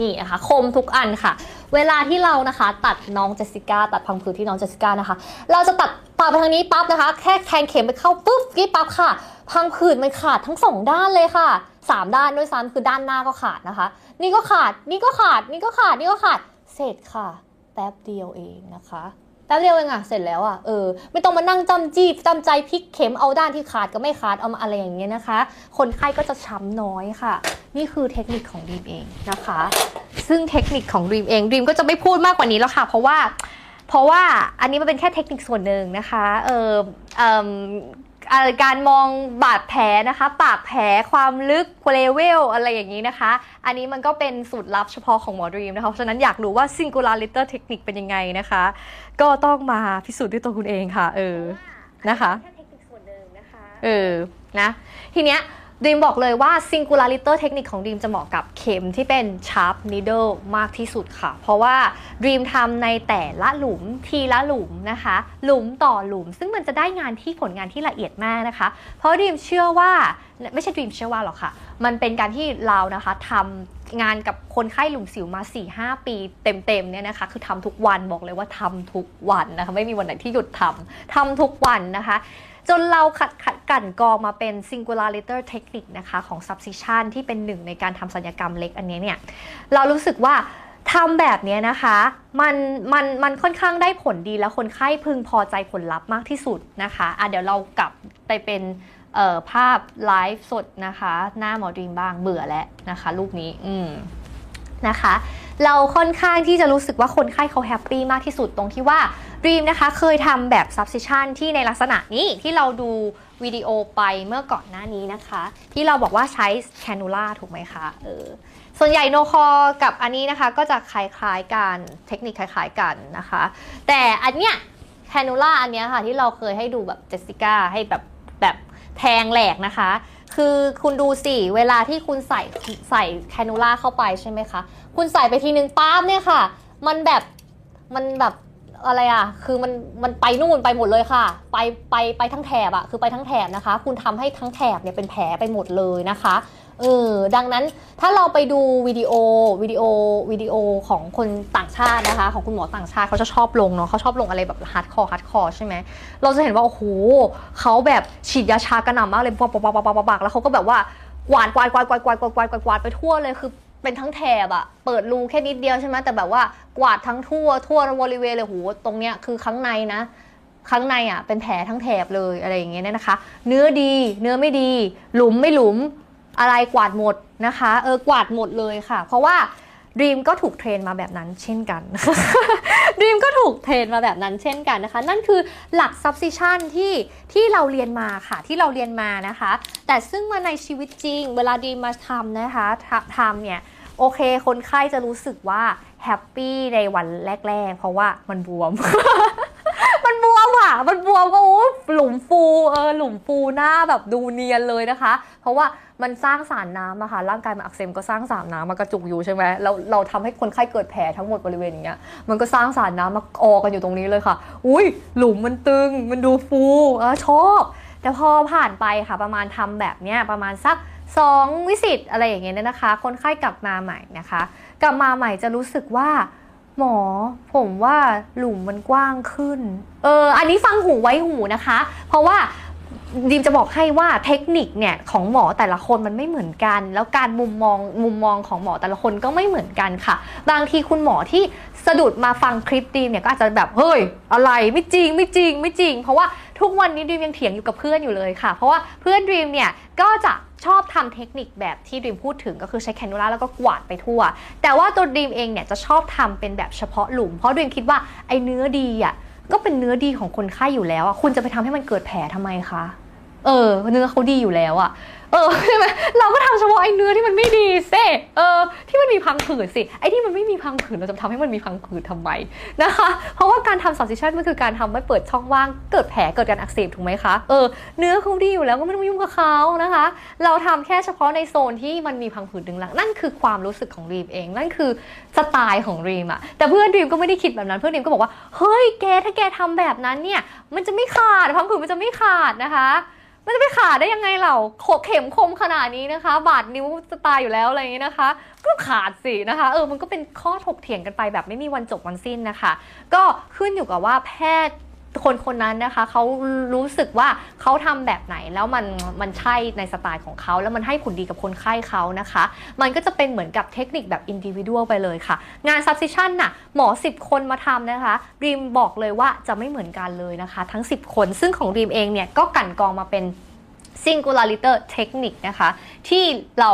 นี่นะคะคมทุกอันค่ะ เวลาที่เรานะคะ ตัดน้องเจสสิก้าตัดพังผืดที่น้องเจสสิก้านะคะ เราจะตัดปาไปทางนี้ปั๊บนะคะ แค่แทงเข็มไปเข้าปุ๊บกี้ปั๊บค่ะ พังผืดมันขาดทั้งสองด้านเลยค่ะสามด้านด้วยซ้ำคือด้านหน้าก็ขาดนะคะ นี่ก็ขาดนี่ก็ขาดนี่ก็ขาดนี่ก็ขาดเสร็จค่ะ แป๊บเดียวเองนะคะ แป๊บเดียวเองอะเสร็จแล้วอะเออไม่ต้องมานั่งจำจีบจำใจพลิกเข็มเอาด้านที่ขาดก็ไม่ขาดเอามาอะไรอย่างเงี้ยนะคะ คนไข้ก็จะช้ำน้อยค่ะ นี่คือเทคนิคของดีมเองนะคะ ซึ่งเทคนิคของดีมเองดีมก็จะไม่พูดมากกว่านี้แล้วค่ะ เพราะว่าเพราะว่าอันนี้มันเป็นแค่เทคนิคส่วนหนึ่งนะคะเออเอิ่มเอ่อ การมองบาดแผลนะคะ ปากแผลความลึกเลเวลอะไรอย่างนี้นะคะ อันนี้มันก็เป็นสูตรลับเฉพาะของหมอดรีมนะคะ เพราะฉะนั้นอยากรู้ว่า singular little technique เป็นยังไงนะคะ ก็ต้องมาพิสูจน์ด้วยตัวคุณเองค่ะ เออ นะคะ แค่เทคนิคส่วนหนึ่งนะคะ เออ นะ ทีเนี้ย ดีมบอกเลยว่า singular little technique ของดีมจะเหมาะกับเข็มที่เป็น sharp needle มากที่สุดค่ะ เพราะว่าดีมทำในแต่ละหลุมทีละหลุมนะคะ หลุมต่อหลุม ซึ่งมันจะได้งานที่ผลงานที่ละเอียดมากนะคะ เพราะดีมเชื่อว่าไม่ใช่ดีมเชื่อว่าหรอกค่ะ มันเป็นการที่เรานะคะทำงานกับคนไข้หลุมสิวมา 4-5 ปีเต็มๆเนี่ยนะคะ คือทำทุกวันบอกเลยว่าทำทุกวันนะคะ ไม่มีวันไหนที่หยุดทำทำทุกวันนะคะ จนเราขัดขัดกันกองมาเป็น singular letter technique นะคะของ subcision ที่เป็นหนึ่งในการทำสัญญกรรมเล็กอันนี้เนี่ยเรารู้สึกว่าทำแบบนี้นะคะมันมันมันค่อนข้างได้ผลดีแล้วคนไข้พึงพอใจผลลัพธ์มากที่สุดนะคะอะเดี๋ยวเรากลับไปเป็นภาพไลฟ์สดนะคะ หน้าหมอดีมบ้างเบื่อแล้วนะคะ รูปนี้ อืม นะคะ เราค่อนข้างที่จะรู้สึกว่าคนไข้เขาแฮปปี้มากที่สุดตรงที่ว่า Dream นะคะเคยทำแบบ substitution ที่ในลักษณะนี้ที่เราดูวิดีโอไปเมื่อก่อนหน้านี้นะคะ ที่เราบอกว่าใช้ cannula ถูกไหมคะเออส่วนใหญ่โนคอกับอันนี้นะคะก็จะคล้ายๆกันเทคนิคคล้ายๆกันนะคะ แต่อันเนี้ย cannula อันเนี้ยค่ะที่เราเคยให้ดูแบบเจสสิก้าให้แบบแบบแทงแหลกนะคะ คือคุณดูสิเวลาที่คุณใส่ใส่แคนูล่าเข้าไปใช่ไหมคะ คุณใส่ไปทีนึงป๊าบเนี่ยค่ะ มันแบบมันแบบอะไรอะ คือมันมันไปนู่นไปหมดเลยค่ะ ไปไปไปทั้งแถบอะ คือไปทั้งแถบนะคะ คุณทำให้ทั้งแถบเนี่ยเป็นแผลไปหมดเลยนะคะ เออดังนั้นถ้าเราไปดูวิดีโอวิดีโอวิดีโอของคนต่างชาตินะคะ ของคุณหมอต่างชาติเขาจะชอบลงเนาะเขาชอบลงอะไรแบบ hardcore hardcore ใช่ไหมเราจะเห็นว่าโอ้โหเขาแบบฉีดยาชากระหน่ำมากเลยปักปักปักปักปักแล้วเขาก็แบบว่ากวาดกวาดกวาดกวาดกวาดกวาดกวาดกวาดกวาดไปทั่วเลยคือเป็นทั้งแถบอะเปิดรูแค่นิดเดียวใช่ไหมแต่แบบว่ากวาดทั้งทั่วทั่วบริเวณเลยโหตรงเนี้ยคือข้างในนะข้างในอะเป็นแผลทั้งแถบเลยอะไรอย่างเงี้ยเนี่ยนะคะ เนื้อดีเนื้อไม่ดี หลุมไม่หลุม อะไรกวาดหมดนะคะเออกวาดหมดเลยค่ะ เพราะว่าดีมก็ถูกเทรนมาแบบนั้นเช่นกันดีมก็ถูกเทรนมาแบบนั้นเช่นกันนะคะ นั่นคือหลัก substitution ที่ที่เราเรียนมาค่ะ ที่เราเรียนมานะคะ แต่ซึ่งมาในชีวิตจริง เวลาดีมมาทำนะคะททำเนี่ยโอเค คนไข้จะรู้สึกว่า happy ในวันแรก ๆ เพราะว่ามันบวม มันบวมอะ มันบวมก็โอ้หลุมฟูเออหลุมฟูหน้าแบบดูเนียนเลยนะคะ เพราะว่ามันสร้างสารน้ำอะค่ะร่างกายมันอักเสบก็สร้างสารน้ำมากระจุกอยู่ใช่ไหมเราเราทำให้คนไข้เกิดแผลทั้งหมดบริเวณอย่างเงี้ยมันก็สร้างสารน้ำมาออกกันอยู่ตรงนี้เลยค่ะ อุ้ยหลุมมันตึงมันดูฟูอะชอบแต่พอผ่านไปค่ะประมาณทำแบบเนี้ยประมาณสักสองวิสิตอะไรอย่างเงี้ยเนี่ยนะคะ คนไข้กลับมาใหม่นะคะ กลับมาใหม่จะรู้สึกว่า หมอ ผมว่าหลุมมันกว้างขึ้น เออ อันนี้ฟังหูไว้หูนะคะ เพราะว่าดิมจะบอกให้ว่าเทคนิคเนี่ยของหมอแต่ละคนมันไม่เหมือนกัน แล้วการมุมมองมุมมองของหมอแต่ละคนก็ไม่เหมือนกันค่ะ บางทีคุณหมอที่สะดุดมาฟังคลิปดีมเนี่ยก็อาจจะแบบเฮ้ยอะไรไม่จริงไม่จริงไม่จริง เพราะว่า ทุกวันนี้ดีมยังเถียงอยู่กับเพื่อนอยู่เลยค่ะ เพราะว่าเพื่อนดีมเนี่ยก็จะชอบทำเทคนิคแบบที่ดีมพูดถึงก็คือใช้แคนูล่าแล้วก็กวาดไปทั่ว แต่ว่าตัวดีมเองเนี่ยจะชอบทำเป็นแบบเฉพาะหลุม เพราะดีมคิดว่าไอ้เนื้อดีอะก็เป็นเนื้อดีของคนไข้อยู่แล้วอะคุณจะไปทำให้มันเกิดแผลทำไมคะเออเนื้อเขาดีอยู่แล้วอะ เออใช่ไหมเราก็ทำเฉพาะไอ้เนื้อที่มันไม่ดีเซเออที่มันมีพังผืดสิไอ้ที่มันไม่มีพังผืดเราจะทำให้มันมีพังผืดทำไมนะคะ เพราะว่าการทำ substitution มันคือการทำให้เปิดช่องว่างเกิดแผลเกิดการอักเสบถูกไหมคะเออเนื้อเขาดีอยู่แล้วก็ไม่ต้องยุ่งกับเขานะคะ เราทำแค่เฉพาะในโซนที่มันมีพังผืดดึงหลังนั่นคือความรู้สึกของรีมเอง นั่นคือสไตล์ของรีมอะแต่เพื่อนรีมก็ไม่ได้คิดแบบนั้นเพื่อนรีมก็บอกว่าเฮ้ยแกถ้าแกทำแบบนั้นเนี่ยมันจะไม่ขาดพังผืดมันจะไม่ขาดนะคะ มันจะไปขาดได้ยังไงเราโขเข็มคมขนาดนี้นะคะ บาดนิ้วจะตายอยู่แล้วอะไรอย่างนี้นะคะ ก็ขาดสินะคะ เออมันก็เป็นข้อถกเถียงกันไปแบบไม่มีวันจบวันสิ้นนะคะ ก็ขึ้นอยู่กับว่าแพทย์ คนคนนั้นนะคะเขารู้สึกว่าเขาทำแบบไหนแล้วมันมันใช่ในสไตล์ของเขาแล้วมันให้ผลดีกับคนไข้เขานะคะ มันก็จะเป็นเหมือนกับเทคนิคแบบอินดิวิ a l ไปเลยค่ะ งาน substitution น่ะหมอ 10 คนมาทำนะคะรีมบอกเลยว่าจะไม่เหมือนกันเลยนะคะ ทั้ง 10 คน ซึ่งของรีมเองเนี่ยก็กลั่นกรองมาเป็น singulariter technique นะคะ ที่เรา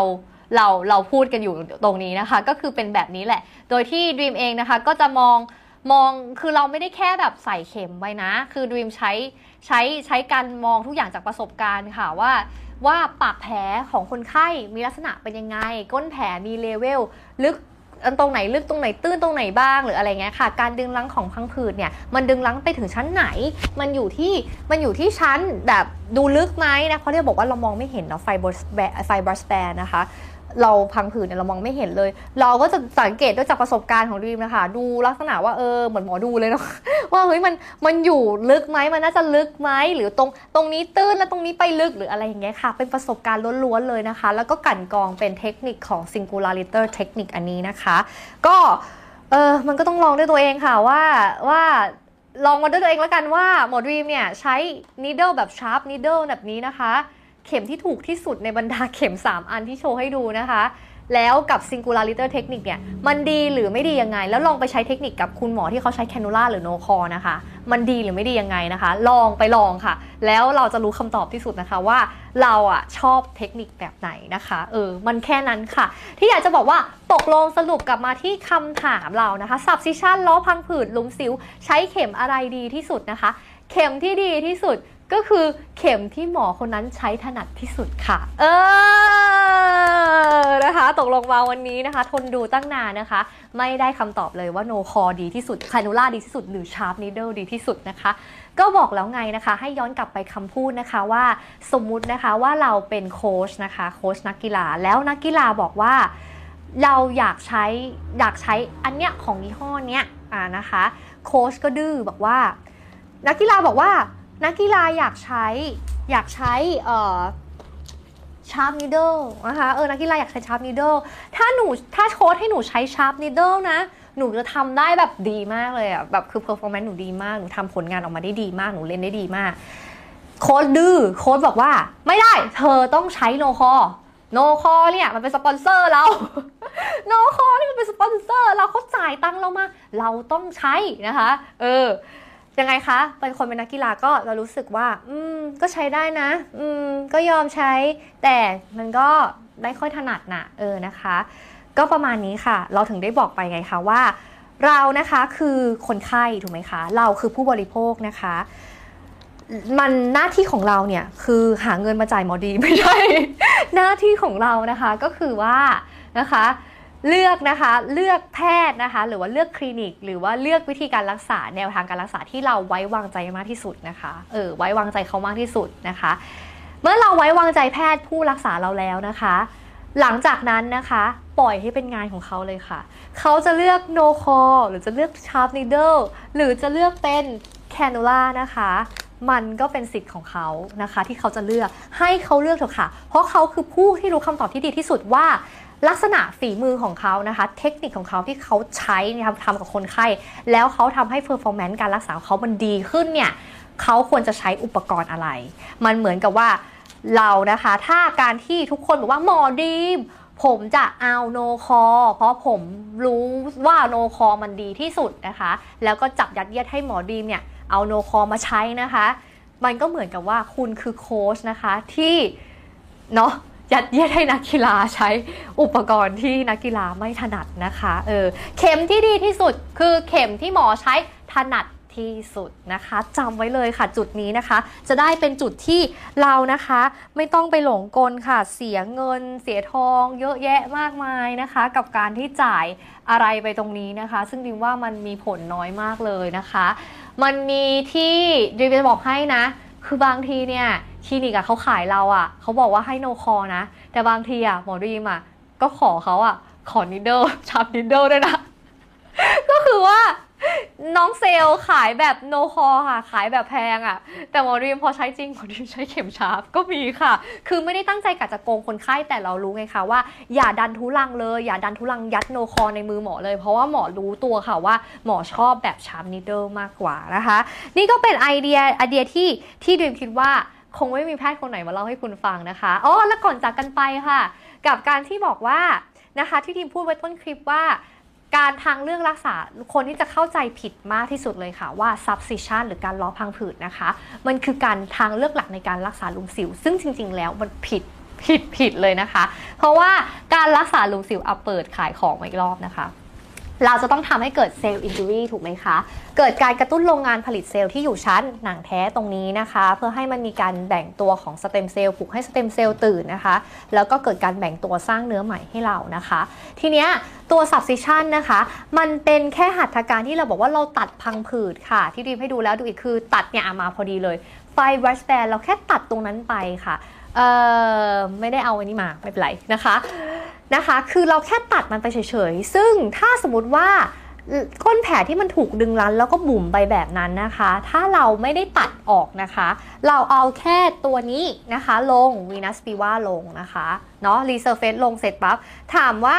เราเราพูดกันอยู่ตรงนี้นะคะ ก็คือเป็นแบบนี้แหละ โดยที่ Dream เองนะคะ ก็จะมอง มองคือเราไม่ได้แค่แบบใส่เข็มไว้นะ คือ Dream ใช้ใช้ใช้การมองทุกอย่างจากประสบการณ์ค่ะว่าว่าปากแผลของคนไข้มีลักษณะเป็นยังไง ก้นแผลมีเลเวลลึกอันตรงไหนลึกตรงไหนตื้นตรงไหนบ้างหรืออะไรเงี้ยค่ะ การดึงลังของพังผืดเนี่ยมันดึงลังไปถึงชั้นไหน มันอยู่ที่มันอยู่ที่ชั้นแบบดูลึกไหมนะเพราะที่บอกว่าเรามองไม่เห็นเนาะไฟบอสแบไฟบอสแบนะคะ เราพังผืดเนี่ยเรามองไม่เห็นเลย เราก็จะสังเกตด้วยจากประสบการณ์ของดีมนะคะ ดูลักษณะว่าเออเหมือนหมอดูเลยเนาะว่าเฮ้ยมันมันอยู่ลึกไหมมันน่าจะลึกไหมหรือตรงตรงนี้ตื้นแล้วตรงนี้ไปลึกหรืออะไรอย่างเงี้ยค่ะ เป็นประสบการณ์ล้วนๆเลยนะคะ แล้วก็กลั่นกรองเป็นเทคนิคของ singulariter technique อันนี้นะคะ ก็เออมันก็ต้องลองด้วยตัวเองค่ะว่าว่าลองมาด้วยตัวเองแล้วกันว่าหมอดีมเนี่ยใช้ needle แบบ sharp needle แบบนี้นะคะ เข็มที่ถูกที่สุดในบรรดาเข็ม 3 อันที่โชว์ให้ดูนะคะ แล้วกับ singularity technique เนี่ย มันดีหรือไม่ดียังไง แล้วลองไปใช้เทคนิคกับคุณหมอที่เขาใช้ cannula หรือ no call นะคะ มันดีหรือไม่ดียังไงนะคะ ลองไปลองค่ะ แล้วเราจะรู้คำตอบที่สุดนะคะว่าเราอะชอบเทคนิคแบบไหนนะคะ เออ มันแค่นั้นค่ะ ที่อยากจะบอกว่าตกลงสรุปกลับมาที่คำถามเรานะคะ subcision ล้อพังผืดลุมสิว ใช้เข็มอะไรดีที่สุดนะคะ เข็มที่ดีที่สุด ก็คือเข็มที่หมอคนนั้นใช้ถนัดที่สุดค่ะ เออนะคะตกลงมาวันนี้นะคะ ทนดูตั้งนานนะคะ ไม่ได้คำตอบเลยว่าโนคอดีที่สุดคานูล่าดีที่สุด หรือชาร์ปนิดเดิลดีที่สุดนะคะ ก็บอกแล้วไงนะคะ ให้ย้อนกลับไปคำพูดนะคะว่าสมมุตินะคะว่าเราเป็นโค้ชนะคะโค้ชนักกีฬาแล้วนักกีฬาบอกว่าเราอยากใช้อยากใช้อันเนี้ยของยี่ห้อเนี้ยอ่านะคะโค้ชก็ดื้อบอกว่า นักกีฬาบอกว่า นักกีฬาอยากใช้อยากใช้เอ่อ sharp needle นะคะเออนักกีฬาอยากใช้ sharp needle ถ้าหนูถ้าโค้ชให้หนูใช้ sharp needle นะ หนูจะทำได้แบบดีมากเลยอะแบบคือ performance หนูดีมาก หนูทำผลงานออกมาได้ดีมาก หนูเล่นได้ดีมาก โค้ชดื้อโค้ชบอกว่า ไม่ได้ เธอต้องใช้ Nokor Nokor เนี่ยมันเป็นสปอนเซอร์เรา Nokor นี่มันเป็นสปอนเซอร์ เราเขาจ่ายตังค์เรามา เราต้องใช้นะคะ เออ ยังไงคะเป็นคนเป็นนักกีฬาก็เรารู้สึกว่า อืม ก็ใช้ได้นะ อืม ก็ยอมใช้ แต่มันก็ไม่ค่อยถนัดนะเออนะคะ ก็ประมาณนี้ค่ะ เราถึงได้บอกไปไงคะว่า เรานะคะคือคนไข้ถูกไหมคะ เราคือผู้บริโภคนะคะ มันหน้าที่ของเราเนี่ยคือหาเงินมาจ่ายหมอดีไม่ใช่ หน้าที่ของเรานะคะก็คือว่านะคะ เลือกนะคะเลือกแพทย์นะคะหรือว่าเลือกคลินิก หรือว่าเลือกวิธีการรักษาแนวทางการรักษาที่เราไว้วางใจมากที่สุดนะคะเออไว้วางใจเขามากที่สุดนะคะ เมื่อเราไว้วางใจแพทย์ผู้รักษาเราแล้วนะคะ หลังจากนั้นนะคะปล่อยให้เป็นงานของเขาเลยค่ะ เขาจะเลือก no call หรือจะเลือก sharp needle หรือจะเลือกเป็น cannula นะคะมันก็เป็นสิทธิ์ของเขานะคะ ที่เขาจะเลือกให้เขาเลือกเถอะค่ะ เพราะเขาคือผู้ที่รู้คำตอบที่ดีที่สุดว่า ลักษณะฝีมือของเขานะคะ เทคนิคของเขาที่เขาใช้ทำทำกับคนไข้ แล้วเขาทำให้ performance การรักษาเขามันดีขึ้นเนี่ยเขาควรจะใช้อุปกรณ์อะไร มันเหมือนกับว่าเรานะคะ ถ้าการที่ทุกคนบอกว่าหมอดีมผมจะเอาโนคอเพราะผมรู้ว่าโนคอมันดีที่สุดนะคะ แล้วก็จับยัดเยียดให้หมอดีมเนี่ยเอาโนคอมาใช้นะคะ มันก็เหมือนกับว่าคุณคือโค้ชนะคะที่เนาะ ยัดเยียดให้นักกีฬาใช้อุปกรณ์ที่นักกีฬาไม่ถนัดนะคะเออเข็มที่ดีที่สุดคือเข็มที่หมอใช้ถนัดที่สุดนะคะจำไว้เลยค่ะจุดนี้นะคะ จะได้เป็นจุดที่เรานะคะ ไม่ต้องไปหลงกลค่ะ เสียเงิน เสียทอง เยอะแยะมากมายนะคะ กับการที่จ่ายอะไรไปตรงนี้นะคะ ซึ่งดิมว่ามันมีผลน้อยมากเลยนะคะ มันมีที่ดิมจะบอกให้นะ คือบางทีเนี่ยคลินิกอะเขาขายเราอะเขาบอกว่าให้โนคอนะ แต่บางทีอะหมอดีมอะก็ขอเขาอะขอนิดเดิลชับนิดเดิลด้วยนะ ก็คือว่า น้องเซลขายแบบ Nokor ค่ะ ขายแบบแพงอะ่ะ แต่หมอดีมพอใช้จริงหมอดีมใช้เข็ม sharp ก็มีค่ะ คือไม่ได้ตั้งใจกะจะโกงคนไข้แต่เรารู้ไงคะว่าอย่าดันทุลังเลย อย่าดันทุลังยัด Nokor ในมือหมอเลย เพราะว่าหมอรู้ตัวค่ะว่าหมอชอบแบบ sharp needle มากกว่านะคะ นี่ก็เป็นไอเดียไอเดียที่ที่ดีมคิดว่าคงไม่มีแพทย์คนไหนมาเล่าให้คุณฟังนะคะอ๋อแล้วก่อนจากกันไปค่ะ กับการที่บอกว่านะคะที่ดีมพูดไว้ต้นคลิปว่า การทางเลือกรักษาคนที่จะเข้าใจผิดมากที่สุดเลยค่ะ ว่า subcision หรือการล้อพังผืดนะคะ มันคือการทางเลือกหลักในการรักษาหลุมสิว ซึ่งจริง ๆ แล้วมันผิดผิดผิดเลยนะคะ เพราะว่าการรักษาหลุมสิวเอาเปิดขายของอีกรอบนะคะ เราจะต้องทำให้เกิด cell injury ถูกไหมคะ เกิดการกระตุ้นโรงงานผลิตเซลล์ที่อยู่ชั้นหนังแท้ตรงนี้นะคะ เพื่อให้มันมีการแบ่งตัวของสเต็มเซลล์ปลุกให้สเต็มเซลล์ตื่นนะคะ แล้วก็เกิดการแบ่งตัวสร้างเนื้อใหม่ให้เรานะคะ ทีเนี้ยตัว subcision นะคะ มันเป็นแค่หัตถการที่เราบอกว่าเราตัดพังผืดค่ะ ที่ดีให้ดูแล้วดูอีกคือตัดเนี่ยอะมาพอดีเลยไฟบรัชแบนเราแค่ตัดตรงนั้นไปค่ะ เออไม่ได้เอาอันนี้มาไม่เป็นไรนะคะนะคะ คือเราแค่ตัดมันไปเฉยๆ ซึ่งถ้าสมมติว่าก้นแผลที่มันถูกดึงรั้นแล้วก็บุ๋มไปแบบนั้นนะคะ ถ้าเราไม่ได้ตัดออกนะคะ เราเอาแค่ตัวนี้นะคะ ลง Venus Viva ลงนะคะเนาะ resurface ลงเสร็จปั๊บถามว่า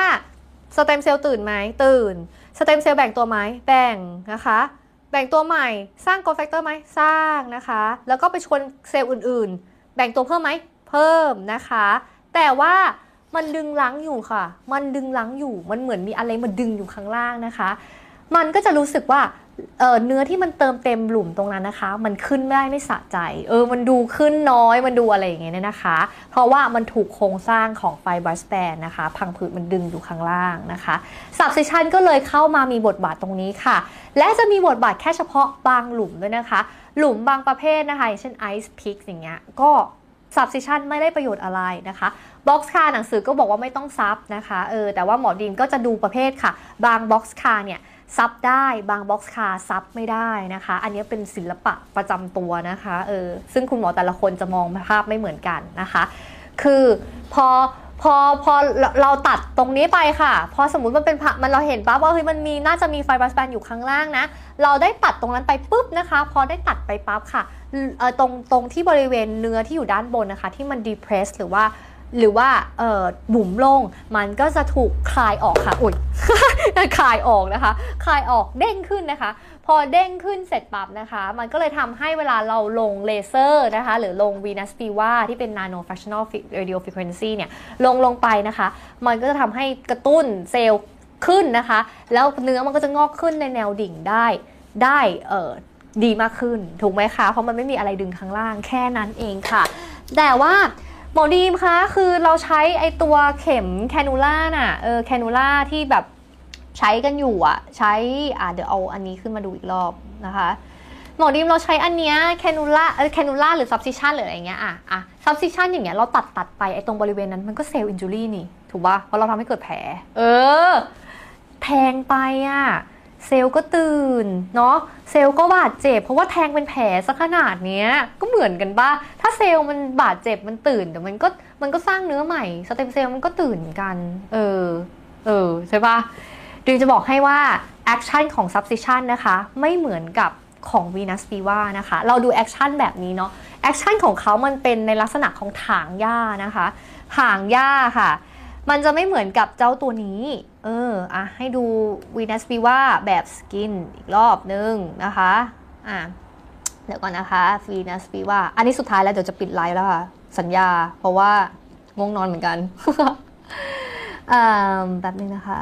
สเต็มเซลล์ตื่นไหมตื่นสเต็มเซลล์แบ่งตัวไหมแบ่งนะคะแบ่งตัวใหม่สร้าง growth factor ไหมสร้างนะคะ แล้วก็ไปชวนเซลล์อื่นๆ แบ่งตัวเพิ่มไหม เพิ่มนะคะ แต่ว่ามันดึงรั้งอยู่ค่ะ มันดึงรั้งอยู่ มันเหมือนมีอะไรมาดึงอยู่ข้างล่างนะคะ มันก็จะรู้สึกว่าเเนื้อที่มันเติมเต็มหลุมตรงนั้นนะคะ มันขึ้นไม่ได้ไม่สะใจ เออ มันดูขึ้นน้อย มันดูอะไรอย่างเงี้ยเนี่ยนะคะ เพราะว่ามันถูกโครงสร้างของ fibrous band นะคะ พังผืดมันดึงอยู่ข้างล่างนะคะ subcision ก็เลยเข้ามามีบทบาทตรงนี้ค่ะ และจะมีบทบาทแค่เฉพาะบางหลุมด้วยนะคะ หลุมบางประเภทนะคะอย่างเช่นไอซ์พิกอย่างเงี้ย ก็ subcision ไม่ได้ประโยชน์อะไรนะคะ boxcar หนังสือก็บอกว่าไม่ต้อง sub นะคะเออแต่ว่าหมอดีมก็จะดูประเภทค่ะ บาง boxcar เนี่ย sub ได้บาง boxcar sub ไม่ได้นะคะ อันนี้เป็นศิลปะประจำตัวนะคะเออซึ่งคุณหมอแต่ละคนจะมองภาพไม่เหมือนกันนะคะ คือพอ พอพอเราตัดตรงนี้ไปค่ะ พอสมมติมันเป็นผักมันเราเห็นปั๊บว่าเฮ้ยมันมีน่าจะมี fibrous band อยู่ข้างล่างนะ เราได้ตัดตรงนั้นไปปุ๊บนะคะ พอได้ตัดไปปั๊บค่ะตรงตรงที่บริเวณเนื้อที่อยู่ด้านบนนะคะ ที่มัน depress หรือว่า หรือว่าเอ่อบุ๋มลงมันก็จะถูกคลายออกค่ะอุ้ยคลายออกนะคะ คลายออกเด้งขึ้นนะคะ พอเด้งขึ้นเสร็จปั๊บนะคะ มันก็เลยทำให้เวลาเราลงเลเซอร์นะคะ หรือลง Venus Viva ที่เป็น Nano Fractional Radio Frequency เนี่ยลงลงไปนะคะ มันก็จะทำให้กระตุ้นเซลล์ขึ้นนะคะ แล้วเนื้อมันก็จะงอกขึ้นในแนวดิ่งได้ได้เออดีมากขึ้น ถูกไหมคะ เพราะมันไม่มีอะไรดึงข้างล่างแค่นั้นเองค่ะ แต่ว่า หมอดีมคะคือเราใช้ไอตัวเข็ม cannula น่ะเออ cannula ที่แบบใช้กันอยู่อะใช้อ่าเดี๋ยวเอาอันนี้ขึ้นมาดูอีกรอบนะคะหมอดีมเราใช้อันเนี้ย cannula เออ cannula หรือ subcision หรืออะไรเงี้ยอะอะ subcision อย่างเงี้ยเราตัดตัดไปไอตรงบริเวณนั้นมันก็ cell injury นี่ ถูกปะเพราะเราทำให้เกิดแผล เออ แทงไปอะ เซลล์ก็ตื่นเนาะเซลล์ก็บาดเจ็บ เพราะว่าแทงเป็นแผลสักขนาดเนี้ยก็เหมือนกันปะถ้าเซลล์มันบาดเจ็บมันตื่นเดี๋ยวมันก็มันก็สร้างเนื้อใหม่สเต็มเซลล์มันก็ตื่นกัน เออเออใช่ปะดีมจะบอกให้ว่าแอคชั่นของ substitution นะคะไม่เหมือนกับของ Venus Viva นะคะ เราดู action แบบนี้เนาะ action ของเขามันเป็นในลักษณะของถางหญ้านะคะ ถางหญ้าค่ะ มันจะไม่เหมือนกับเจ้าตัวนี้ เออ อะ ให้ดู Venus Viva แบบ skin อีกรอบนึงนะคะ อะ เดี๋ยวก่อนนะคะ Venus Viva อันนี้สุดท้ายแล้วเดี๋ยวจะปิดไลฟ์แล้วค่ะ สัญญา เพราะว่าง่วงนอนเหมือนกันอแบบนึงนะคะ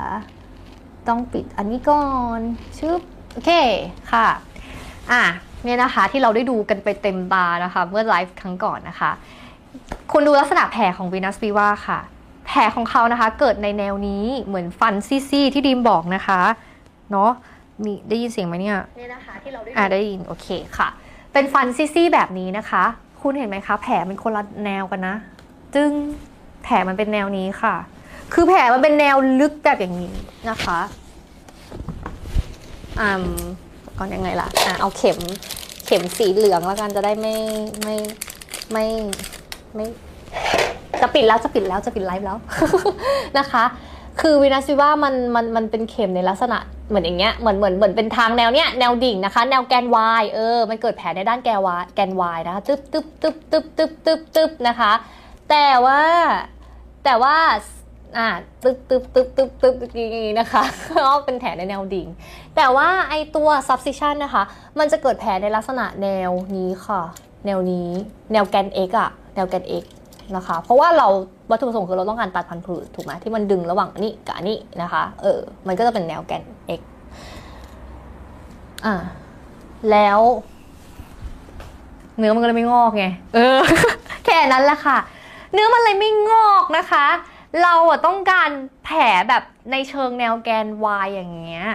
ต้องปิดอันนี้ก่อน ชึบ โอเค ค่ะ อะ เนี่ยนะคะที่เราได้ดูกันไปเต็มตานะคะ เมื่อไลฟ์ครั้งก่อนนะคะ คุณดูลักษณะแผลของ Venus Viva ค่ะ แผลของเขานะคะ เกิดในแนวนี้เหมือนฟันซี่ๆที่ดีมบอกนะคะ เนาะมีได้ยินเสียงไหมเนี่ยเนี่ยนะคะที่เราได้อ่าได้ยินโอเคค่ะ เป็นฟันซี่ๆแบบนี้นะคะ คุณเห็นไหมคะ แผลมันคนละแนวกันนะ จึงแผลมันเป็นแนวนี้ค่ะ คือแผลมันเป็นแนวลึกแบบอย่างนี้นะคะอืมก่อนยังไงล่ะอะเอาเข็มเข็มสีเหลืองแล้วกันจะได้ไม่ไม่ไม่ไม่ จะปิดแล้วจะปิดแล้วจะปิดไลฟ์แล้วนะคะ คือวินาซิว่ามันมันมันเป็นเข็มในลักษณะเหมือนอย่างเงี้ยเหมือนเหมือนเหมือนเป็นทางแนวเนี้ยแนวดิ่งนะคะ แนวแกน y เออ มันเกิดแผลในด้านแกน y แกน y นะคะตึ๊บตึ๊บตึ๊บตึ๊บตึ๊บตึ๊บตึ๊บนะคะ แต่ว่าแต่ว่าอ่าตึ๊บตึ๊บตึ๊บตึ๊บตึ๊บอย่างนี้นะคะก็เป็นแผลในแนวดิ่ง แต่ว่าไอตัว subcision นะคะ มันจะเกิดแผลในลักษณะแนวนี้ค่ะ แนวนี้ แนวแกน x อะแนวแกน x นะคะ เพราะว่าเราวัตถุประสงค์คือเราต้องการตัดพันธุ์ผืดถูกไหมที่มันดึงระหว่างนี้กับนนี้นะคะ เออ มันก็จะเป็นแนวแกน x อ่า แล้ว เนื้อมันก็เลยไม่งอกไง เออ แค่นั้นแหละค่ะ เนื้อมันเลยไม่งอกนะคะ เราอะต้องการแผลแบบในเชิงแนวแกน y อย่างเงี้ย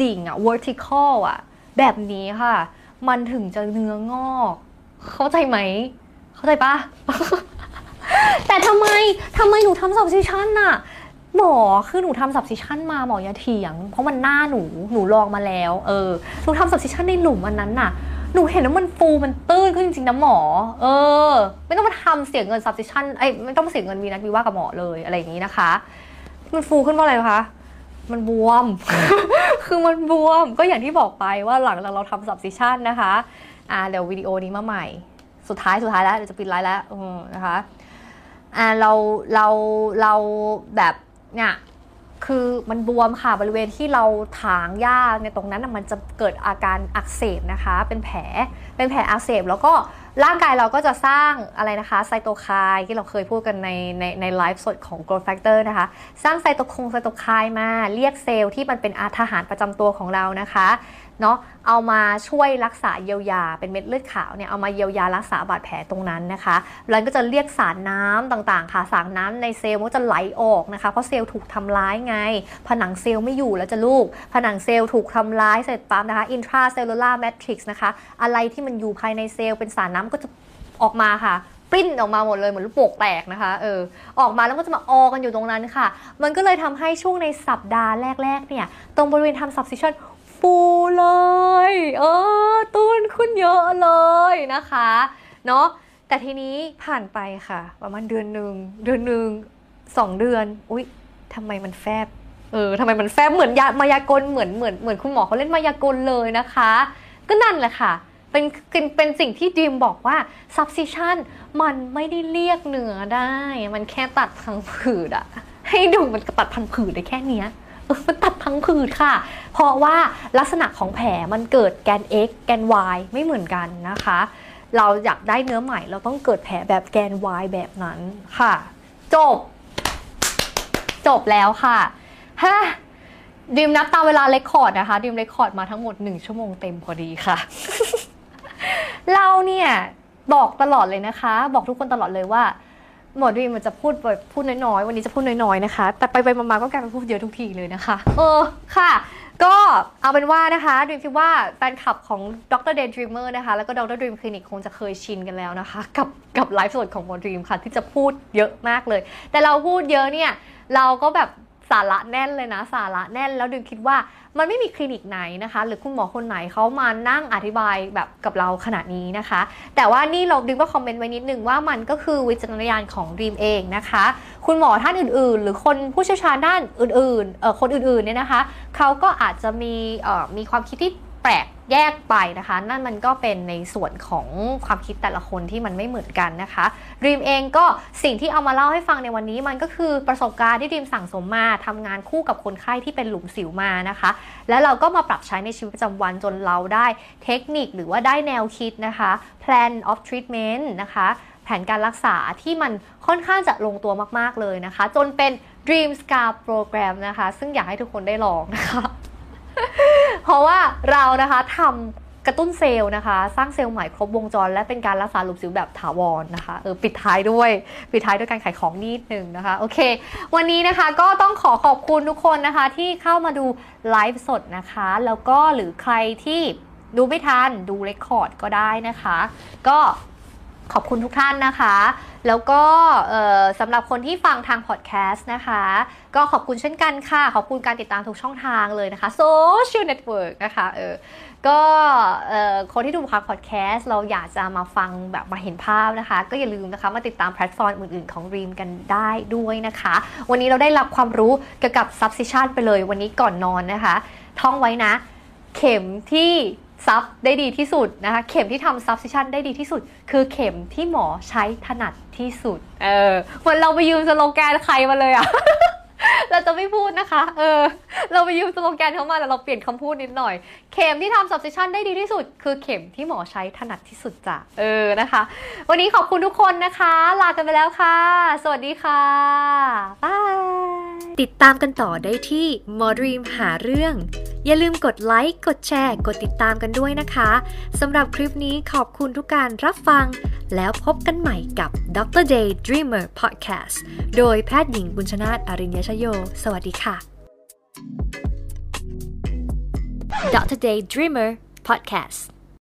ดิ่งอะ vertical อะแบบนี้ค่ะ มันถึงจะเนื้องอก เข้าใจไหม เข้าใจปะ แต่ทำไมทำไมหนูทำ substitution น่ะหมอคือหนูทำ substitution มาหมออย่าเถียง เพราะมันหน้าหนูหนูลองมาแล้ว เออหนูทำ substitution ในหลุมอันนั้นน่ะหนูเห็นว่ามันฟูมันตื้นขึ้นจริงๆนะหมอ เออ ไม่ต้องมาทำเสียเงิน substitution ไอ้ไม่ต้องมาเสียเงินวีนัทวีว่ากับหมอเลยอะไรอย่างนี้นะคะ มันฟูขึ้นเพราะอะไรคะมันบวม คือมันบวม ก็อย่างที่บอกไปว่าหลังจากเราทำ substitution นะคะ อ่าเดี๋ยววิดีโอนี้มาใหม่ สุดท้ายสุดท้ายแล้วเดี๋ยวจะปิดไลฟ์แล้วนะคะ อ่าเราเราเราแบบเนี่ยคือมันบวมค่ะบริเวณที่เราถางหญ้าเนี่ยตรงนั้นนะมันจะเกิดอาการอักเสบนะคะ เป็นแผลเป็นแผลอักเสบ แล้วก็ร่างกายเราก็จะสร้างอะไรนะคะไซโตไคน์ที่เราเคยพูดกันในในในไลฟ์สดของ growth factor นะคะ สร้างไซโตคงไซโตไคน์มาเรียกเซลล์ที่มันเป็นอาทหารประจำตัวของเรานะคะ เนาะเอามาช่วยรักษาเยียวยาเป็นเม็ดเลือดขาวเนี่ยเอามาเยียวยารักษาบาดแผลตรงนั้นนะคะแล้วก็จะเรียกสารน้ำต่างๆ ค่ะสารน้ำในเซลล์มันก็จะไหลออกนะคะ เพราะเซลล์ถูกทำร้ายไง ผนังเซลล์ไม่อยู่แล้วจะลูก ผนังเซลล์ถูกทำร้ายเสร็จปั๊บนะคะ intracellular matrix นะคะ อะไรที่มันอยู่ภายในเซลล์เป็นสารน้ำก็จะออกมาค่ะปิ้นออกมาหมดเลยเหมือนลูกโป่งแตกนะคะเออออกมาแล้วก็จะมาออกันอยู่ตรงนั้นค่ะ มันก็เลยทำให้ช่วงในสัปดาห์แรกๆเนี่ยตรงบริเวณทำ subcision ฟูเลย เออตูนขึ้นเยอะเลยนะคะ เนาะแต่ทีนี้ผ่านไปค่ะ ประมาณเดือนหนึ่งเดือนหนึ่งสองเดือน อุ๊ยทำไมมันแฟบ เออทำไมมันแฟบเหมือนยามายากลเหมือนเหมือนเหมือนคุณหมอเขาเล่นมายากลเลยนะคะ ก็นั่นแหละค่ะเป็นเป็นเป็นสิ่งที่ดีมบอกว่า subcision มันไม่ได้เรียกเนื้อได้ มันแค่ตัดพังผืดอะให้ดูมันตัดพังผืดได้แค่เนี้ย มันตัดพังผืดค่ะ เพราะว่าลักษณะของแผลมันเกิดแกน x แกน y ไม่เหมือนกันนะคะ เราอยากได้เนื้อใหม่ เราต้องเกิดแผลแบบแกน y แบบนั้นค่ะ จบ จบแล้วค่ะฮะดีมนับตามเวลา record นะคะดีม record มาทั้งหมด 1 ชั่วโมงเต็มพอดีค่ะ เราเนี่ยบอกตลอดเลยนะคะ บอกทุกคนตลอดเลยว่า หมอดีมันจะพูดแบบพูดน้อยๆ วันนี้จะพูดน้อยๆนะคะ แต่ไปไปมาๆก็กลายเป็นพูดเยอะทุกทีเลยนะคะ เออค่ะ ก็เอาเป็นว่านะคะดีมคิดว่าแฟนคลับของดร Daydreamer นะคะ แล้วก็ดร Dream Clinic คงจะเคยชินกันแล้วนะคะ กับกับไลฟ์สดของหมอดีมค่ะ ที่จะพูดเยอะมากเลย แต่เราพูดเยอะเนี่ย เราก็แบบสาระแน่นเลยนะ สาระแน่นแล้วดิมคิดว่า มันไม่มีคลินิกไหนนะคะ หรือคุณหมอคนไหนเขามานั่งอธิบายแบบกับเราขนาดนี้นะคะ แต่ว่านี่เราดิมก็คอมเมนต์ไว้นิดนึงว่ามันก็คือวิจารณญาณของรีมเองนะคะ คุณหมอท่านอื่น ๆ หรือคนผู้เชี่ยวชาญด้านอื่นๆเอ่อคนอื่นๆเนี่ยนะคะเขาก็อาจจะมีเอ่อมีความคิดที่ ปลกแยกไปนะคะ นั่นมันก็เป็นในส่วนของความคิดแต่ละคนที่มันไม่เหมือนกันนะคะดีมเองก็สิ่งที่เอามาเล่าให้ฟังในวันนี้มันก็คือประสบการณ์ที่ดีมสั่งสมมาทำงานคู่กับคนไข้ที่เป็นหลุมสิวมานะคะ แล้วเราก็มาปรับใช้ในชีวิตประจำวันจนเราได้เทคนิคหรือว่าได้แนวคิดนะคะ plan of treatment นะคะแผนการรักษาที่มันค่อนข้างจะลงตัวมาก ๆ เลยนะคะ จนเป็น Dream Scar Program นะคะ ซึ่งอยากให้ทุกคนได้ลองนะคะ เพราะว่าเรานะคะทำกระตุ้นเซลล์นะคะ สร้างเซลล์ใหม่ครบวงจร และเป็นการรักษาหลุมสิวแบบถาวรนะคะเออปิดท้ายด้วย ปิดท้ายด้วยการขายของนิดหนึ่งนะคะ โอเค วันนี้นะคะก็ต้องขอขอบคุณทุกคนนะคะ ที่เข้ามาดูไลฟ์สดนะคะ แล้วก็หรือใครที่ดูไม่ทันดูเรคคอร์ดก็ได้นะคะ ก็ ขอบคุณทุกท่านนะคะ แล้วก็สำหรับคนที่ฟังทางพอดแคสต์นะคะ ก็ขอบคุณเช่นกันค่ะ ขอบคุณการติดตามทุกช่องทางเลยนะคะ social network นะคะเออก็คนที่ดูทางพอดแคสต์เราอยากจะมาฟังแบบมาเห็นภาพนะคะ ก็อย่าลืมนะคะมาติดตามแพลตฟอร์มอื่นๆของ Dream กันได้ด้วยนะคะ วันนี้เราได้รับความรู้เกี่ยวกับ subcision ไปเลย วันนี้ก่อนนอนนะคะ ท่องไว้นะ เข็มที่ sub ได้ดีที่สุดนะคะ เข็มที่ทำ subcision ได้ดีที่สุด คือเข็มที่หมอใช้ถนัดที่สุด เออเหมือนเราไปยืมสโลแกนใครมาเลยอะ เราจะไม่พูดนะคะ เออ เราไปยืมสโลแกนเขามาแต่เราเปลี่ยนคำพูดนิดหน่อย เข็มที่ทำ subcision ได้ดีที่สุด คือเข็มที่หมอใช้ถนัดที่สุดจ้ะ เออ นะคะ วันนี้ขอบคุณทุกคนนะคะ ลากันไปแล้วค่ะ สวัสดีค่ะ บาย ติดตามกันต่อได้ที่ m o d r e a m หาเรื่อง อย่าลืมกดไลค์ กดแชร์ กดติดตามกันด้วยนะคะสำหรับคลิปนี้ขอบคุณทุกการรับฟัง แล้วพบกันใหม่กับ Dr. Day Dreamer Podcast โดยแพทย์หญิงบุญชนาตอริญญชโย สวัสดีค่ะ Dr. Day Dreamer Podcast